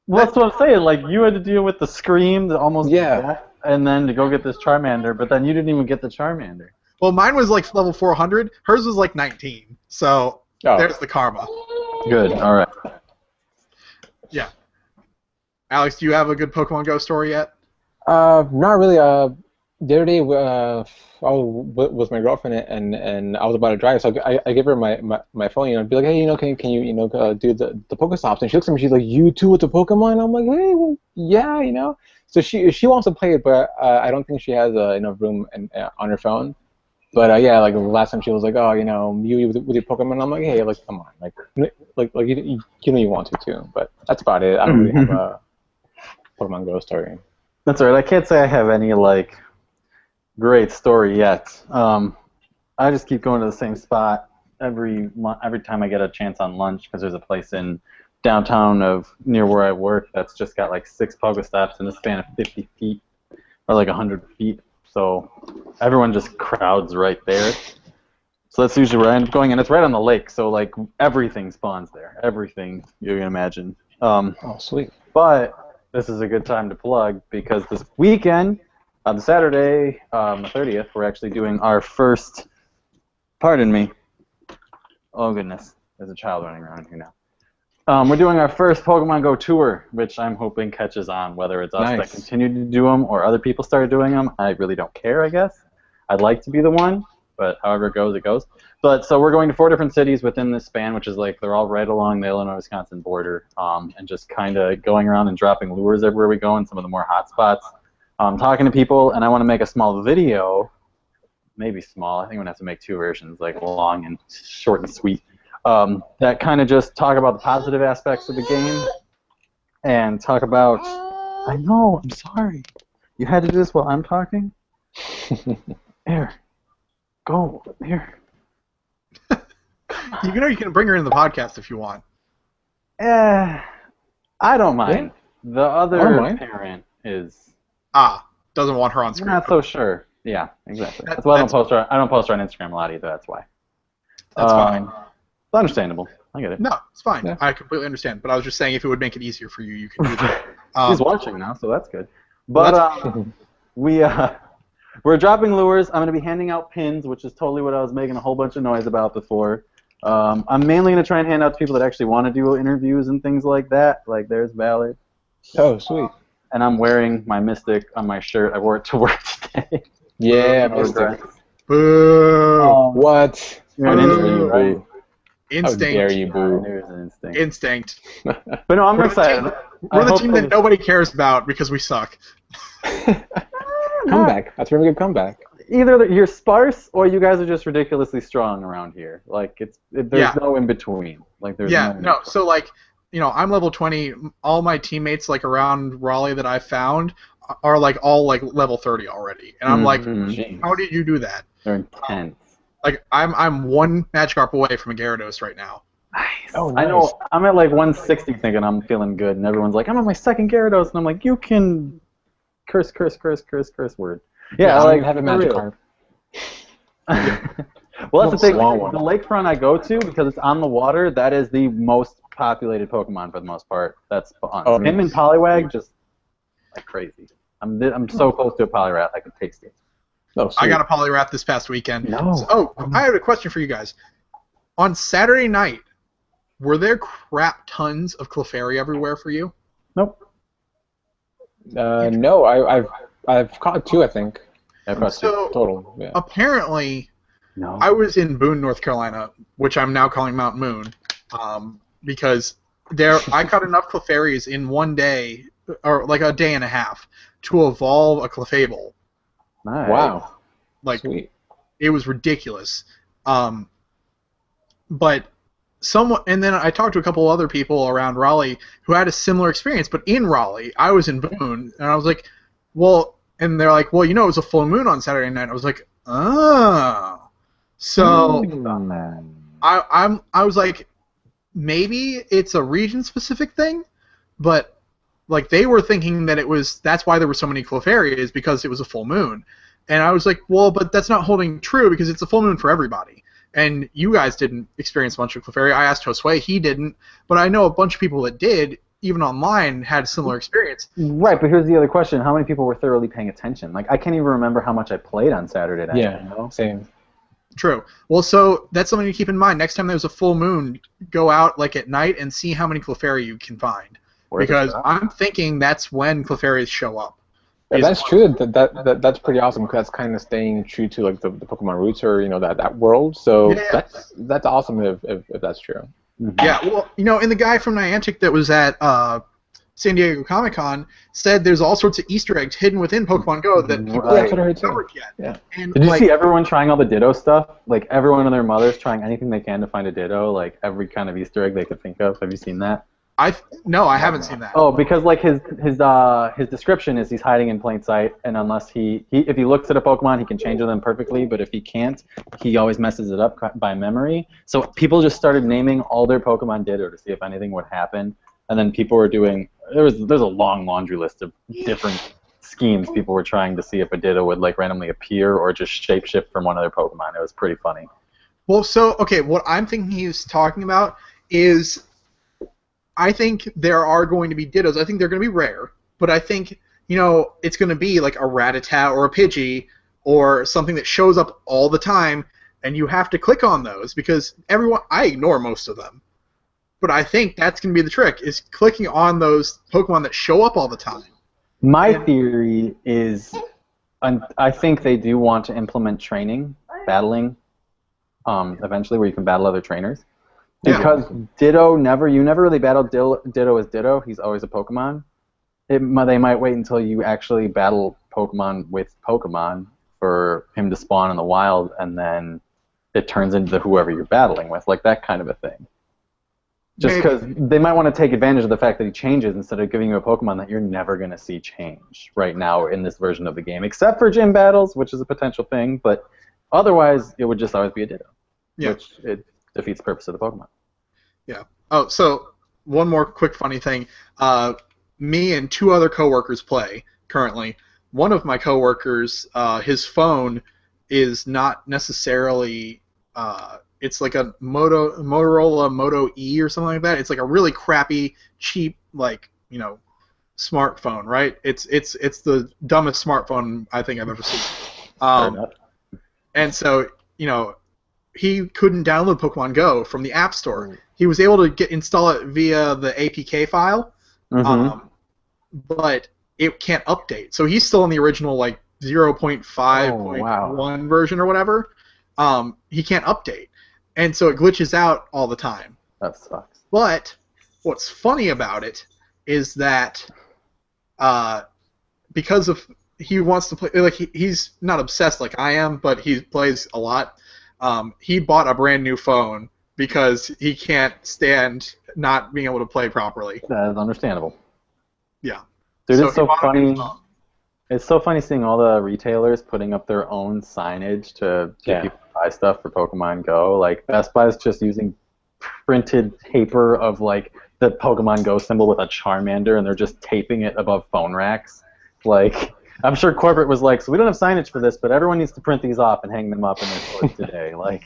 Well, that's what I'm saying. Like you had to deal with the scream, the almost Yeah. death, and then to go get this Charmander, but then you didn't even get the Charmander. Well, mine was like level 400. Hers was like 19. So Oh, there's the karma. Good. All right. Yeah. Alex, do you have a good Pokemon Go story yet? Uh, not really. Uh, the other day, uh, I was with- with my girlfriend and and I was about to drive, so I, I gave her my, my, my phone, you know, be like, hey, you know, can can you you know uh, do the the Pokestops? And she looks at me, she's like, you too with the Pokemon? I'm like, hey, well, yeah, you know. So she she wants to play it, but uh, I don't think she has uh, enough room in, uh, on her phone. But uh, yeah, like the last time she was like, oh, you know, you with, with your Pokemon. I'm like, hey, like come on, like like like you, you know you want to too. But that's about it. I don't really have a Pokemon Go story. That's all right. I can't say I have any like great story yet. Um, I just keep going to the same spot every every time I get a chance on lunch because there's a place in downtown of near where I work that's just got like six Pokestops in a span of 50 feet or like 100 feet. So everyone just crowds right there. So that's usually where I end up going, and it's right on the lake. So like everything spawns there. Everything you can imagine. Um, Oh, sweet. but this is a good time to plug because this weekend, on Saturday, um, the 30th, we're actually doing our first. Pardon me. Oh goodness, there's a child running around here now. Um, we're doing our first Pokemon Go tour, which I'm hoping catches on. Whether it's us that Nice. continue to do them or other people start doing them, I really don't care. I guess I'd like to be the one, but however it goes, it goes. But so we're going to four different cities within this span, which is like they're all right along the Illinois-Wisconsin border, um, and just kind of going around and dropping lures everywhere we go in some of the more hot spots, um, talking to people, and I want to make a small video, maybe small. I think I'm gonna have to make two versions, like long and short and sweet, um, that kind of just talk about the positive aspects of the game, and talk about. I know. I'm sorry. You had to do this while I'm talking. Here, go here. You know you can bring her in the podcast if you want. Eh, I don't mind. The other I mind. parent is Ah, doesn't want her on screen. I'm not so sure. Yeah, exactly. That- That's why I don't post her. I don't post her on Instagram a lot either. That's why. That's Um, fine. It's understandable. I get it. No, it's fine. Yeah. I completely understand. But I was just saying if it would make it easier for you, you can do that. He's Um, watching now, so that's good. Well, But that's- um, we uh, we're dropping lures. I'm going to be handing out pins, which is totally what I was making a whole bunch of noise about before. Um, I'm mainly going to try and hand out to people that actually want to do interviews and things like that. Like there's Ballard, Oh, sweet. and I'm wearing my Mystic on my shirt. I wore it to work today. Yeah, Mystic. Boo! Um, What? You're an Boo. Instinct, right? How Instinct. dare you, boo? knew it was an instinct. Instinct. But no, I'm We're the excited. team- We're the team that- that nobody cares about because we suck. comeback. That's a really good comeback. Either you're sparse or you guys are just ridiculously strong around here. Like it's it, there's Yeah. no in between. Like there's yeah, no. no. So like, you know, I'm level 20. All my teammates like around Raleigh that I found are like all like level 30 already, and I'm like, Mhm. how did you do that? they're intense. Like, I'm I'm one Magikarp away from a Gyarados right now. Nice. Oh, I know. I'm at like 160, thinking I'm feeling good, and everyone's like, I'm on my second Gyarados, and I'm like, you can curse, curse, curse, curse, curse word. Yeah, I like don't have a for real. Magikarp. well, that's the thing. Swan one. The lakefront I go to because it's on the water. That is the most populated Pokemon for the most part. That's fun. Oh, Him and Poliwag just like crazy. I'm I'm so hmm. close to a Poliwrath I can taste it. Oh, I got a Poliwrath this past weekend. No. So- oh, I have a question for you guys. On Saturday night, were there crap tons of Clefairy everywhere for you? Nope. Uh, no, I, I've I've caught two, I think, I it. So total. Yeah. apparently, No. I was in Boone, North Carolina, which I'm now calling Mount Moon, um, because there I caught enough Clefairies in one day, or like a day and a half, to evolve a Clefable. Nice. Wow. Like Sweet. it was ridiculous. Um, but someone, and then I talked to a couple other people around Raleigh who had a similar experience. But in Raleigh, I was in Boone, and I was like, "Well," and they're like, "Well, you know, it was a full moon on Saturday night." I was like, "Oh." So Mm. I, I'm I was like, maybe it's a region specific thing, but like they were thinking that it was that's why there were so many Clefairy is because it was a full moon, and I was like, well, but that's not holding true because it's a full moon for everybody. And you guys didn't experience a bunch of Clefairy. I asked Josue, he didn't, but I know a bunch of people that did, even online, had a similar experience. Right, but here's the other question: How many people were thoroughly paying attention? Like, I can't even remember how much I played on Saturday night. Yeah. You know? Same. True. Well, so that's something to keep in mind. Next time there's a full moon, go out like at night and see how many Clefairy you can find. Worth because. I'm thinking that's when Clefairies show up. If Is- that's true, that, that, that that's pretty awesome because that's kind of staying true to like the, the Pokemon roots or you know that, that world. So Yeah. that's that's awesome if, if, if that's true. Mhm. Yeah, well, you know, and the guy from Niantic that was at uh, San Diego Comic Con said there's all sorts of Easter eggs hidden within Pokemon Go that people Right. That's heard haven't too. discovered yet. Yeah. And Did you like, see everyone trying all the Ditto stuff? Like everyone and their mothers trying anything they can to find a Ditto, like every kind of Easter egg they could think of. Have you seen that? I no, I haven't seen that. Oh, because like his his uh his description is he's hiding in plain sight, and unless he, he if he looks at a Pokemon, he can change them perfectly. But if he can't, he always messes it up by memory. So people just started naming all their Pokemon Ditto to see if anything would happen, and then people were doing there was there's a long laundry list of different schemes people were trying to see if a Ditto would like randomly appear or just shapeshift from one of their Pokemon. It was pretty funny. Well, so okay, what I'm thinking he's talking about is, I think there are going to be Dittos. I think they're going to be rare, but I think you know it's going to be like a Rattata or a Pidgey or something that shows up all the time, and you have to click on those because everyone. I ignore most of them, but I think that's going to be the trick: is clicking on those Pokemon that show up all the time. My theory is, and I think they do want to implement training, battling, um, eventually where you can battle other trainers. Yeah. Because Ditto never, you never really battle Ditto as Ditto. He's always a Pokemon. It, they might wait until you actually battle Pokemon with Pokemon for him to spawn in the wild, and then it turns into whoever you're battling with, like that kind of a thing. Just because they might want to take advantage of the fact that he changes instead of giving you a Pokemon that you're never going to see change right now in this version of the game, except for gym battles, which is a potential thing. But otherwise, it would just always be a Ditto, Yeah. which it defeats the purpose of the Pokemon. Yeah. Oh, so one more quick funny thing. Uh, me and two other coworkers play currently. One of my coworkers, uh, his phone is not necessarily. Uh, it's like a Moto Motorola Moto E or something like that. It's like a really crappy, cheap, like you know, smartphone, right? It's it's it's the dumbest smartphone I think I've ever seen. Um, and so you know he couldn't download Pokemon Go from the App Store. He was able to get install it via the APK file, Mhm. um, but it can't update. So he's still in the original like 0.5.1 Oh, wow. version or whatever. Um, he can't update, and so it glitches out all the time. that sucks. But what's funny about it is that uh, because of he wants to play like he, he's not obsessed like I am, but he plays a lot. Um, he bought a brand new phone because he can't stand not being able to play properly. That is understandable. Yeah. Dude, So it's so bought a new funny. It's so funny seeing all the retailers putting up their own signage to get Yeah. people to buy stuff for Pokemon Go. Like Best Buy's just using printed paper of like the Pokemon Go symbol with a Charmander, and they're just taping it above phone racks. Like I'm sure corporate was like, so we don't have signage for this, but everyone needs to print these off and hang them up in their stores today. Like,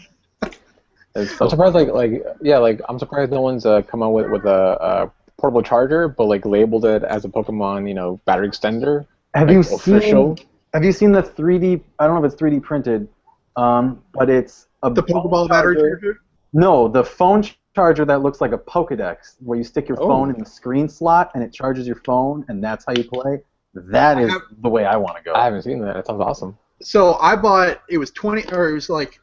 so I'm surprised, like, like yeah, like I'm surprised no one's uh, come out with with a, a portable charger, but like labeled it as a Pokemon, you know, battery extender. Have like, you official? seen? Have you seen the 3D? I don't know if it's 3D printed, um, but it's a The Pokeball battery charger. charger? No, the phone charger that looks like a Pokedex, where you stick your Oh. phone in the screen slot and it charges your phone, and that's how you play. That is have- the way I want to go. I haven't seen that. That sounds awesome. So I bought it was twenty or it was like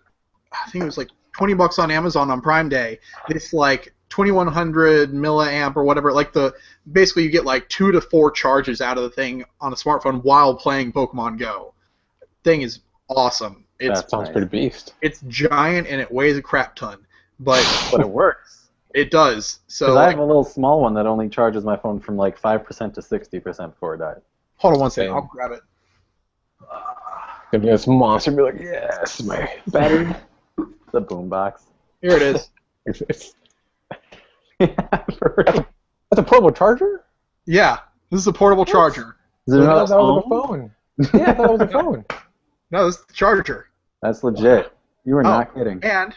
I think it was like twenty bucks on Amazon on Prime Day. This like twenty one hundred milliamp or whatever. Like the basically you get like two to four charges out of the thing on a smartphone while playing Pokemon Go. Thing is awesome. It's That's Sounds nice. pretty beast. it's giant and it weighs a crap ton, but but it works. it does. So Because I like, have a little small one that only charges my phone from like five percent to sixty percent before it dies. Hold on one second. I'll grab it. Gonna be this monster, be like, yes, my battery. The boombox. Here it is. It's, it's, For- that's a portable charger. yeah, this is a portable charger. Is it I another thought that was phone? a phone. Yeah, I thought that was a phone. No, this is the charger, That's legit. You were Oh. not kidding. and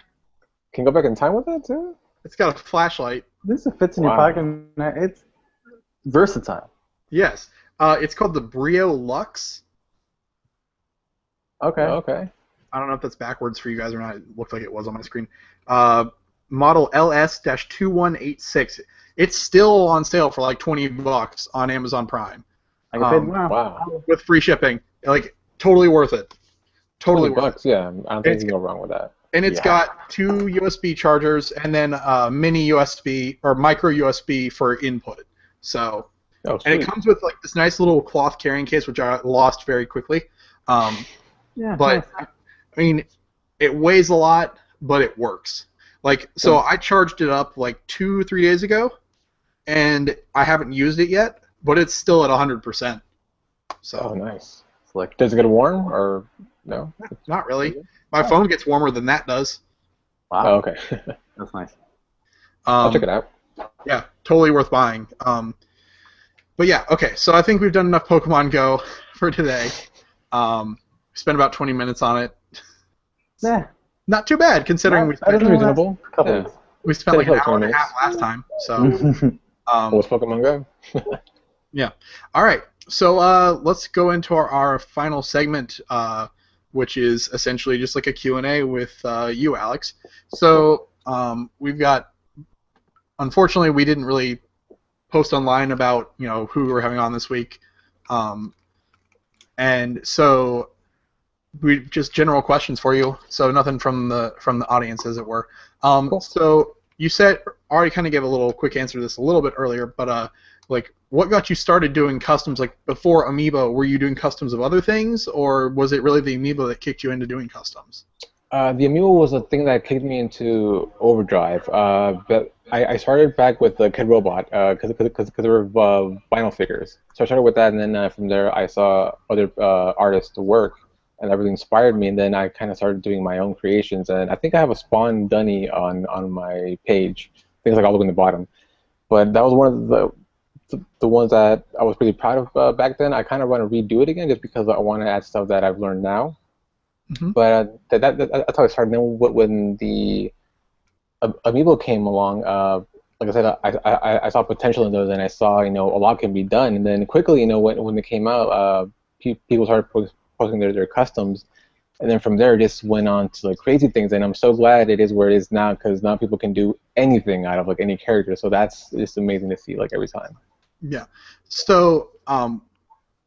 Can you go back in time with it too? it's got a flashlight. This fits in your Wow. pocket. It's versatile. Yes, uh, it's called the Brio Lux. Okay. Okay. I don't know if that's backwards for you guys or not. It looked like it was on my screen. Uh, model LS-2186. It's still on sale for like 20 bucks on Amazon Prime I can Um, wow. Wow. with free shipping. Like totally worth it. Totally worth bucks. Yeah, I don't think It's- you can go wrong with that. it. And it's Yeah. got two USB chargers and then uh, mini USB or micro USB for input. So Oh, and it comes with like this nice little cloth carrying case, which I lost very quickly. Um, Yeah. but nice. I mean, it weighs a lot, but it works. Like, so I charged it up like two, three days ago, and I haven't used it yet, but it's still at 100%. Oh, So, nice. It's like Does it get warm or no? not really. My phone gets warmer than that does. wow. Oh, okay. That's nice. I'll Um, check it out. yeah, totally worth buying. Um, but yeah, okay, so I think we've done enough Pokemon Go for today. Um, we spent about 20 minutes on it. Yeah. Not too bad, considering we spent, know. Reasonable. A couple Yeah. we spent like an hour and a half last time. So, um, What's Pokemon Go? Yeah. All right, so uh, let's go into our, our final segment, uh, which is essentially just like a Q&A with uh, you, Alex. So um, we've got, unfortunately, we didn't really post online about you know who we're having on this week, um, and so we just general questions for you. So nothing from the from the audience, as it were. Um, Cool. So you said already kind of gave a little quick answer to this a little bit earlier, but uh, like what got you started doing customs like before amiibo were you doing customs of other things or was it really the amiibo that kicked you into doing customs Uh, the Amiibo was the thing that kicked me into Overdrive. Uh, but I, I started back with the Kidrobot because because there were uh, vinyl figures. So I started with that, and then uh, from there I saw other uh, artists work, and that really inspired me. And then I kind of started doing my own creations. And I think I have a Spawn Dunny on on my page. It's like all the way in the bottom. But that was one of the the, the ones that I was pretty proud of uh, back then. I kind of want to redo it again just because I want to add stuff that I've learned now. Mhm. But uh, that, that, that, that's how I started. Then when the Am- Amiibo came along, uh, like I said, I, I, I saw potential in those, and I saw you know a lot can be done. And then quickly, you know, when when they came out, uh, pe- people started post- posting their, their customs, and then from there, it just went on to like crazy things. And I'm so glad it is where it is now because now people can do anything out of like any character. So that's just amazing to see like every time. yeah so um,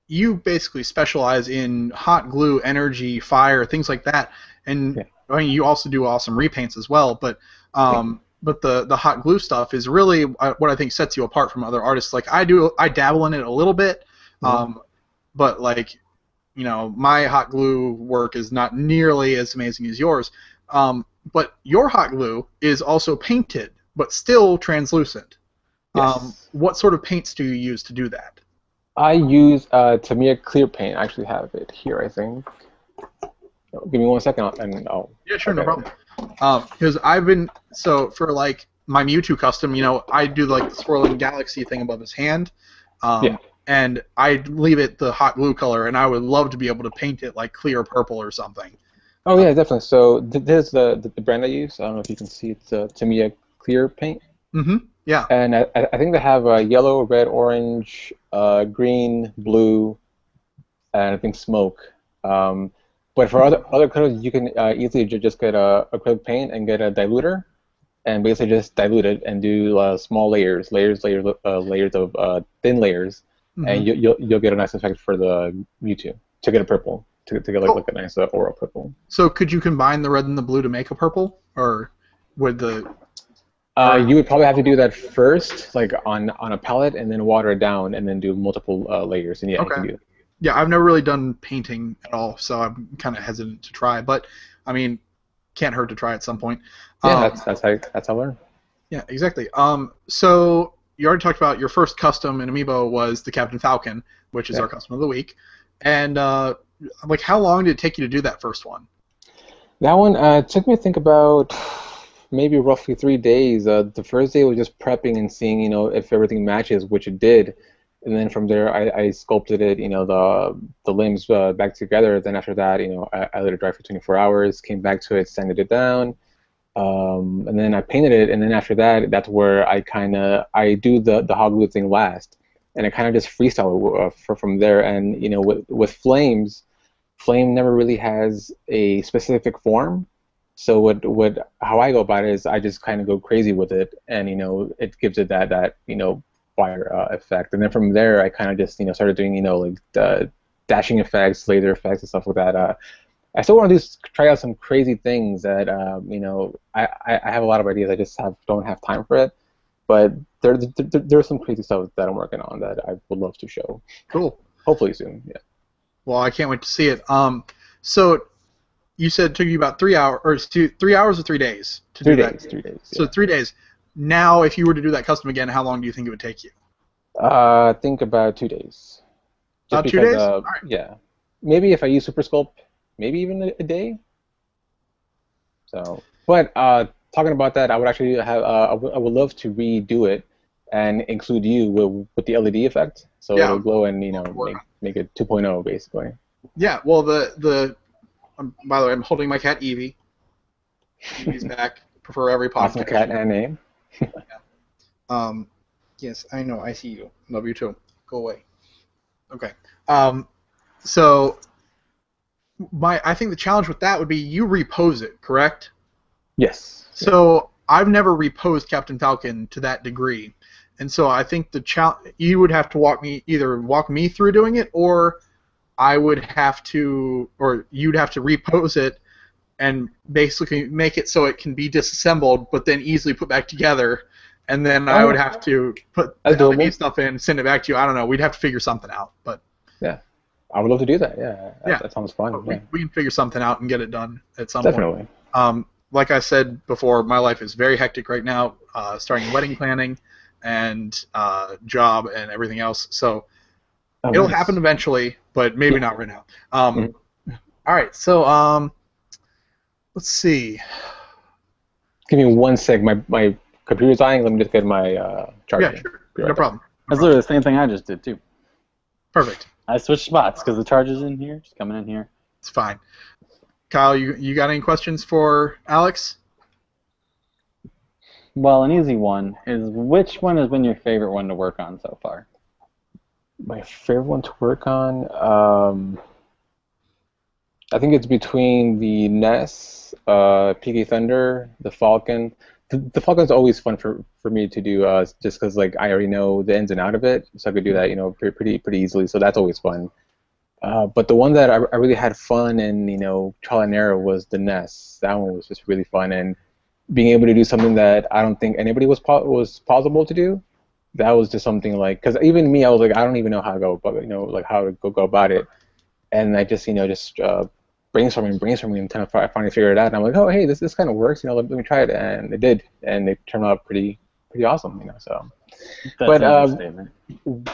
you basically specialize in hot glue energy fire things like that and Yeah. i mean you also do awesome repaints as well but um, but the the hot glue stuff is really uh, what i think sets you apart from other artists like i do i dabble in it a little bit Mhm. um, but like you know my hot glue work is not nearly as amazing as yours um, but your hot glue is also painted but still translucent Yes. um, what sort of paints do you use to do that I use uh, Tamiya clear paint. I actually have it here, I think. Give me one second, and I'll. Yeah, sure, no problem. Because I've been so for like my Mewtwo custom, you know, I do like the swirling galaxy thing above his hand. Um, Yeah. and I'd leave it the hot glue color, and I would love to be able to paint it like clear purple or something. Oh yeah, definitely. So th- this is the, the brand I use. I don't know if you can see it's uh, Tamiya Clear Paint, Mm-hmm. Yeah. and I, I think they have uh, yellow, red, orange, uh, green, blue, and I think smoke. Um, but for other other colors, you can uh, easily ju- just get a acrylic paint and get a diluter, and basically just dilute it and do uh, small layers, layers, layers, uh, layers of uh, thin layers, Mhm. and you, you'll you'll get a nice effect for the Mewtwo to get a purple to, to get like, Oh. like a nice uh, aura purple. So could you combine the red and the blue to make a purple, or would the Uh, you would probably have to do that first, like on on a palette, and then water it down, and then do multiple uh, layers. And yeah, you can do that. Yeah, I've never really done painting at all, so I'm kind of hesitant to try. But I mean, can't hurt to try at some point. Yeah, Um, that's that's how that's how I learn. yeah, exactly. Um, so you already talked about your first custom in Amiibo was the Captain Falcon, which is Yeah. our custom of the week. And uh, like, how long did it take you to do that first one? That one uh, took me to think about maybe roughly three days. Uh, the first day was just prepping and seeing, you know, if everything matches, which it did. And then from there, I, I sculpted it, you know, the the limbs uh, back together. Then after that, you know, I, I let it dry for 24 hours. Came back to it, sanded it down, um, and then I painted it. And then after that, that's where I kind of I do the the hot glue thing last, and I kind of just freestyle uh, for, from there. And you know, with with flames, flame never really has a specific form. So what what how I go about it is I just kind of go crazy with it, and you know it gives it that that you know fire uh, effect, and then from there I kind of just you know started doing you know like the dashing effects, laser effects, and stuff like that. Uh, I still want to do try out some crazy things that um, you know I, I I have a lot of ideas I just have don't have time for it, but there, there there's some crazy stuff that I'm working on that I would love to show. Cool. Hopefully soon. Yeah. Well, I can't wait to see it. Um, so you said it took you about three hours, or two, three hours or three days to Three do days. that. Three days. So yeah. three days. Now, if you were to do that custom again, how long do you think it would take you? Uh, think about two days. About two days? Uh. Yeah. Maybe if I use Super Sculpey, maybe even a, a day. So, but uh, talking about that, I would actually have. Uh, I, would, love to redo it and include you with, with the LED effect, so Yeah. it'll glow and you know make, make it 2.0 basically. Yeah. Well, the the. Um, by the way, I'm holding my cat Evie. Evie's back. Prefer every podcast. Awesome cat and name. Um, yes, I know. I see you. Love you too. Go away. Okay. Um, so my I think the challenge with that would be you repose it, correct? Yes. So I've never reposed Captain Falcon to that degree, and so I think the challenge you would have to walk me either walk me through doing it, or I would have to, or you'd have to repose it and basically make it so it can be disassembled, but then easily put back together. And then I Oh. would have to put the new stuff in, send it back to you. I don't know. We'd have to figure something out, but yeah, I would love to do that. Yeah. That, Yeah. that sounds fun. Yeah. we, we can figure something out and get it done at some point. Definitely. Um, like I said before, my life is very hectic right now, uh, starting wedding planning and uh, job and everything else. So Oh, it'll nice. happen eventually, but maybe Yeah. not right now. Um, Mm-hmm. all right, so um, let's see. Give me one sec. My my computer's dying. Let me just get my uh, charger. Yeah, sure, Be no right problem. That's literally the same thing I just did too. Perfect. I switched spots because the charger's in here, just coming in here. It's fine. Kyle, you you got any questions for Alex? Well, an easy one is which one has been your favorite one to work on so far? My favorite one to work on, um, I think it's between the NES, uh, Thunder, the Falcon. The, the Falcon's always fun for, for me to do, uh, just because like I already know the ins and out of it, so I could do that, you know, pretty pretty, easily. So that's always fun. Uh, but the one that I, I really had fun and you know trial and error was the NES. That one was just really fun and being able to do something that I don't think anybody was po- was possible to do that was just something like because even me I was like I don't even know how to go about you know like how to go, go about it. And I just you know just uh, brainstorming brainstorming and kind of fi- finally figure it out. And I'm like oh hey this this kind of works you know let, let me try it. And it did. And it turned out pretty pretty awesome you know so. That's But, um,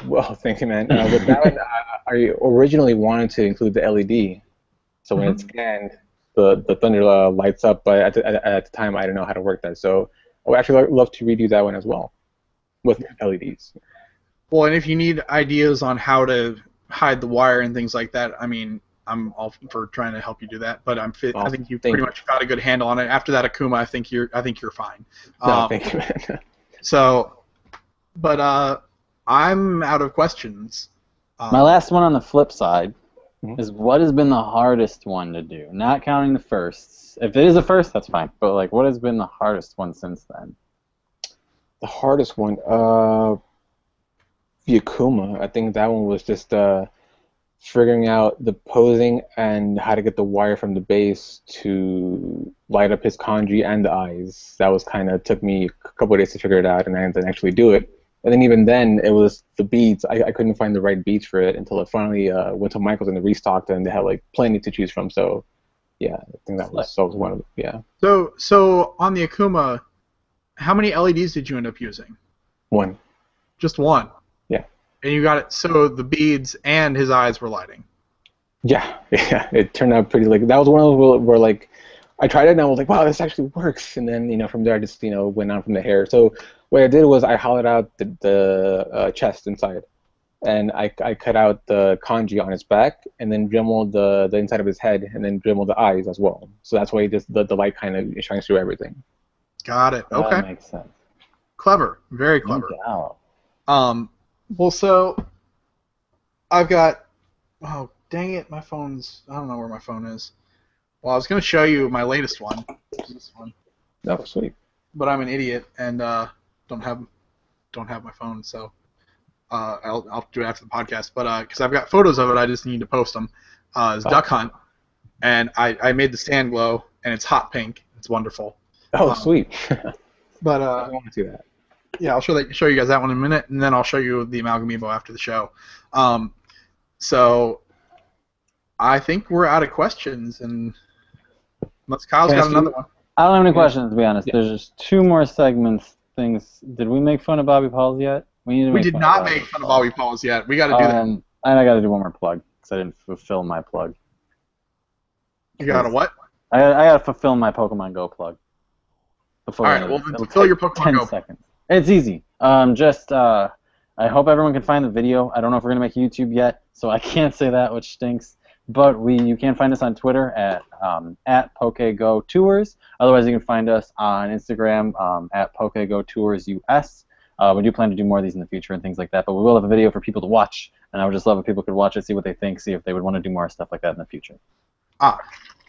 well thank you man. Uh, with that one I, I originally wanted to include the LED so when it's scanned the the thunder uh, lights up but at the, at, at the time I didn't know how to work that. So I would actually lo- love to redo that one as well with LEDs Well, and if you need ideas on how to hide the wire and things like that, I mean, I'm all for trying to help you do that. But I'm fit. I think you've pretty you. much got a good handle on it. After that Akuma, I think you're. I think you're fine. No, Um, thank you, man. So, but uh, I'm out of questions. Um, My last one on the flip side Mhm. is what has been the hardest one to do? Not counting the firsts. If it is a first, that's fine. But like, what has been the hardest one since then? The hardest one, uh, Akuma. I think that one was just uh, figuring out the posing and how to get the wire from the base to light up his kanji and the eyes. That was kind of took me a couple of days to figure it out, and I didn't actually do it. And then even then, it was the beats. I, I couldn't find the right beats for it until it finally uh, went to Michaels and they restocked and they had like plenty to choose from. So, yeah, I think that was, that was one of the, yeah So, so on the Akuma, how many LEDs did you end up using? one. Just one. Yeah. And you got it. So the beads and his eyes were lighting. Yeah, yeah, it turned out pretty like that was one of those where, like I tried it and I was like, wow, this actually works. And then you know from there I just you know went on from the hair. So what I did was I hollowed out the the uh, chest inside, and I, I cut out the kanji on his back, and then dremeled the the inside of his head, and then dremeled the eyes as well. So that's why just the, the light kind of shines through everything. Got it. Okay. That makes sense. Clever. Very No clever. doubt. Um. Well, so I've got. Oh, dang it! My phone's. I don't know where my phone is. Well, I was gonna show you my latest one. This one. Oh, sweet. but I'm an idiot and uh, don't have don't have my phone, so uh, I'll I'll do it after the podcast. But because I've got photos of it, I just need to post them. Uh, it's Oh. Duck Hunt, and I, I made the stand glow, and it's hot pink. It's wonderful. Oh, Um, sweet. But I uh, want to see that. yeah, I'll show that, show you guys that one in a minute, and then I'll show you the Amalgamibo after the show. Um, so I think we're out of questions, and unless Kyle's I got another one. I don't have any questions to be honest. Yeah. There's just two more segments. Things. Did we make fun of Bobby Pauls yet? We need to We did not make fun of Bobby Pauls yet. We got to do that. Um, and I got to do one more plug because I didn't fulfill my plug. You got to what? I, I got to fulfill my Pokemon Go plug. Before All right, well, then this. It'll fulfill take your Pokemon 10 Go. seconds. It's easy. Um, just uh, I hope everyone can find the video. I don't know if we're gonna make YouTube yet, so I can't say that, which stinks. But we, you can find us on Twitter at um, at PokeGo Tours. Otherwise, you can find us on Instagram um, at PokeGo Tours US. Uh, we do plan to do more of these in the future and things like that. But we will have a video for people to watch, and I would just love if people could watch it, see what they think, see if they would want to do more stuff like that in the future. Ah,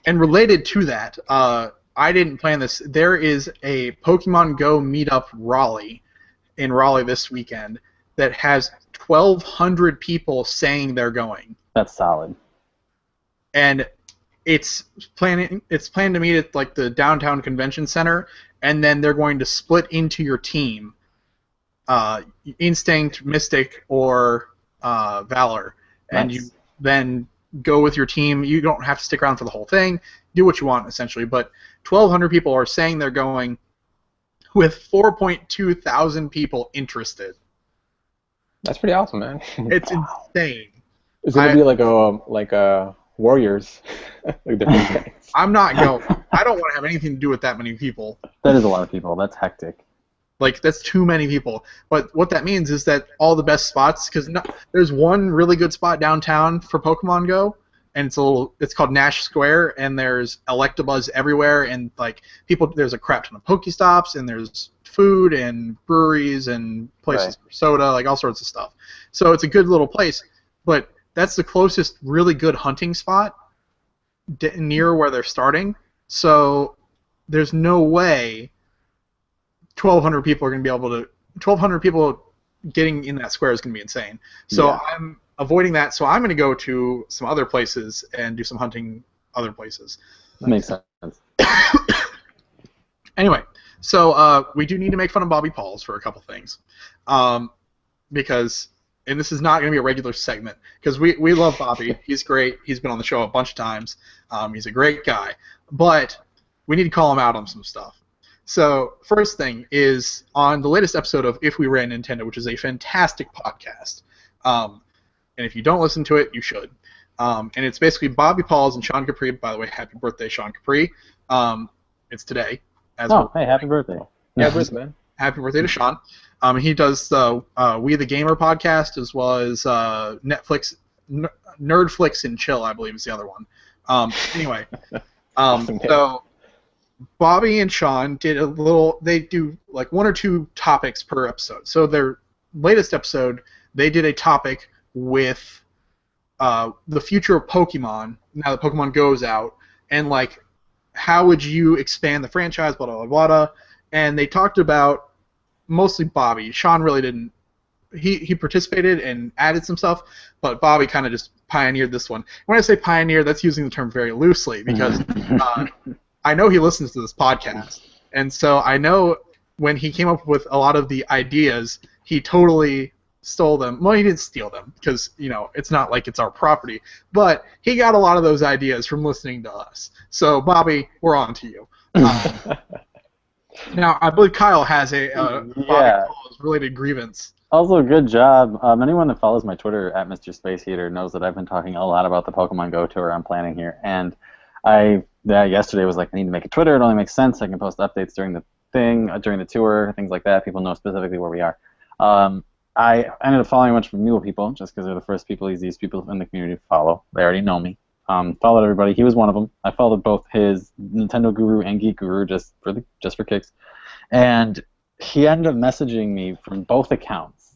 and related to that, uh, I didn't plan this. There is a Pokemon Go meetup Raleigh in Raleigh this weekend that has 1,200 people saying they're going, That's solid. and it's planning. It's planned to meet at like the downtown convention center, and then they're going to split into your team, uh, Instinct, Mystic, or uh, Valor, and Nice. you then go with your team. You don't have to stick around for the whole thing. Do what you want essentially. But 1,200 people are saying they're going, with 4.2 thousand people interested. That's pretty awesome, man. It's insane. It's gonna I- be like a like a Warriors, like different things. I'm not going. I don't want to have anything to do with that many people. That is a lot of people. That's hectic. Like that's too many people. But what that means is that all the best spots, because no, there's one really good spot downtown for Pokemon Go, and it's a little. It's called Nash Square, and there's Electabuzz everywhere, and like people, there's a crap ton of Pokestops, and there's food and breweries and places Right. for soda, like all sorts of stuff. So it's a good little place, but that's the closest really good hunting spot d- near where they're starting. So there's no way 1,200 people are going to be able to. 1,200 people getting in that square is going to be insane. So Yeah. I'm avoiding that. So I'm going to go to some other places and do some hunting other places. Makes sense. Anyway, so uh, we do need to make fun of Bobby Pauls for a couple things, um, because and this is not going to be a regular segment because we, we love Bobby. He's great. He's been on the show a bunch of times. Um, he's a great guy, but we need to call him out on some stuff. So first thing is on the latest episode of If We Ran Nintendo, which is a fantastic podcast. Um, and if you don't listen to it, you should. Um, and it's basically Bobby Pauls and Sean Capri. By the way, happy birthday, Sean Capri. Um, it's today. As Oh, hey, happy birthday. Yeah, Bruce, man. happy birthday to Sean. Um, he does the uh, We the Gamer podcast as well as uh, Netflix N- Nerdflix and Chill, I believe is the other one. Um, anyway, um, so Bobby and Sean did a little. They do like one or two topics per episode. So their latest episode, they did a topic with uh, the future of Pokemon now that Pokemon goes out, and like how would you expand the franchise, blah blah blah, blah, blah. and they talked about mostly Bobby. Sean really didn't. He he participated and added some stuff, but Bobby kind of just pioneered this one. When I say pioneer, that's using the term very loosely because uh, I know he listens to this podcast, and so I know when he came up with a lot of the ideas, he totally stole them. Well, he didn't steal them because you know it's not like it's our property, but he got a lot of those ideas from listening to us. So Bobby, we're on to you. Um, now I believe Kyle has a uh, Bobby Yeah. Related grievance. Also, good job. Um, anyone that follows my Twitter at Mr. Space Heater knows that I've been talking a lot about the Pokemon Go tour I'm planning here, and I yeah, yesterday was like, I need to make a Twitter. It only makes sense. I can post updates during the thing, uh, during the tour, things like that. People know specifically where we are. Um, I ended up following a bunch of Mule people just because they're the first people, easiest people in the community to follow. They already know me. Um, followed everybody. He was one of them. I followed both his Nintendo Guru and Geek Guru just for the just for kicks, and he ended up messaging me from both accounts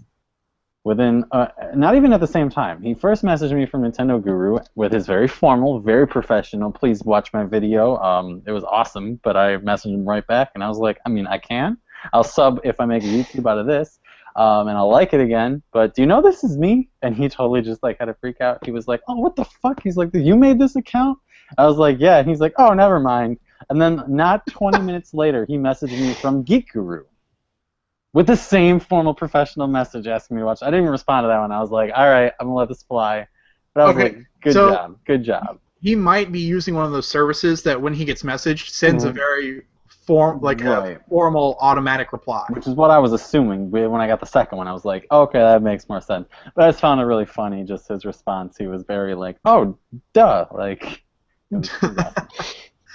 within uh, not even at the same time. He first messaged me from Nintendo Guru with his very formal, very professional. Please watch my video. Um, it was awesome, but I messaged him right back, and I was like, I mean, I can. I'll sub if I make a YouTube out of this, um, and I'll like it again. But do you know this is me? And he totally just like had a freak out. He was like, Oh, what the fuck? He's like, You made this account? I was like, Yeah. And he's like, Oh, never mind. And then not 20 minutes later, he messaged me from Geek Guru with the same formal professional message asking me to watch. I didn't even respond to that one. I was like, all right, I'm gonna let this fly. But I was Okay, like, good so- job, good job. He might be using one of those services that when he gets messaged sends a Mhm. very form like a formal automatic reply. Which is what I was assuming when I got the second one. I was like, okay, that makes more sense. But I just found it really funny, just his response. He was very like, oh, duh, like. it was pretty awesome.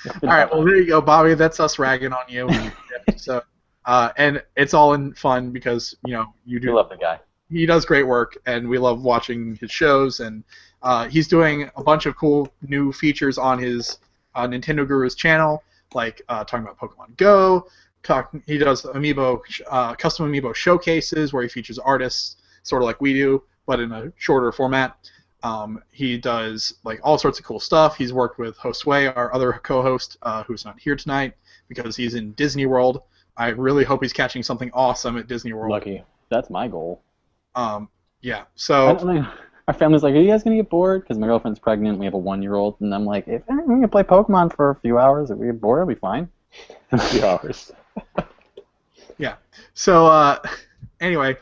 Good All right, well there you go, Bobby. That's us ragging on you. so, uh, and it's all in fun because you know you we do. love the guy. He does great work, and we love watching his shows. And uh, he's doing a bunch of cool new features on his uh, Nintendo Guru's channel, like uh, talking about Pokemon Go. Talk, he does amiibo, uh, custom amiibo showcases where he features artists, sort of like we do, but in a shorter format. Um, he does like all sorts of cool stuff. He's worked with Josue, our other co-host, uh, who's not here tonight because he's in Disney World. I really hope he's catching something awesome at Disney World. Lucky. That's my goal. Um, yeah. I So know. Our family's like, are you guys gonna get bored? Because my girlfriend's pregnant. We have a one-year-old, and I'm like, if we can play Pokemon for a few hours, if we get bored, it'll be fine. Three hours. Yeah. So uh, anyway,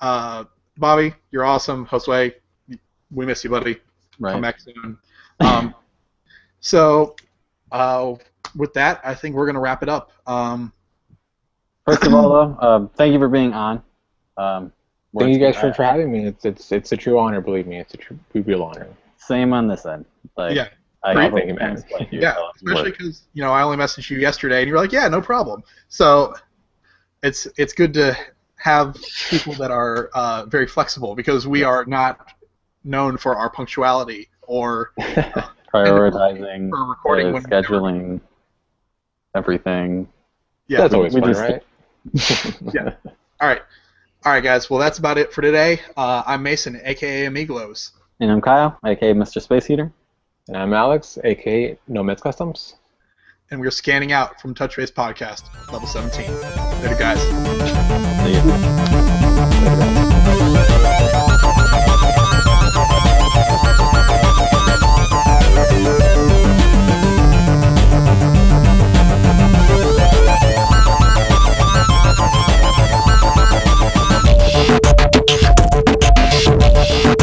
uh, Bobby, you're awesome. Josue, we miss you, buddy. Right. Come back soon. Um, so uh, with that, I think we're gonna wrap it up. Um, First of all, though, um, thank you for being on. Um, Thank you guys for, for having me. It's it's it's a true honor, believe me. It's a true real honor. Same on this end. Like, yeah. I Great. Thank you, man. you Yeah, tell especially because you know I only messaged you yesterday, and you're like, "Yeah, no problem." So it's it's good to have people that are uh, very flexible because we are not known for our punctuality or prioritizing, for recording uh, scheduling, everything. yeah. That's always we fun, just- right? Yeah. All right, all right, guys. Well, that's about it for today. Uh, I'm Mason, aka Amiglos, And I'm Kyle, aka Mr. Space Heater. And I'm Alex, aka Nomads Customs. and we're scanning out from Touch Base Podcast, level 17. Later, guys. See ya. Later, guys. Shh.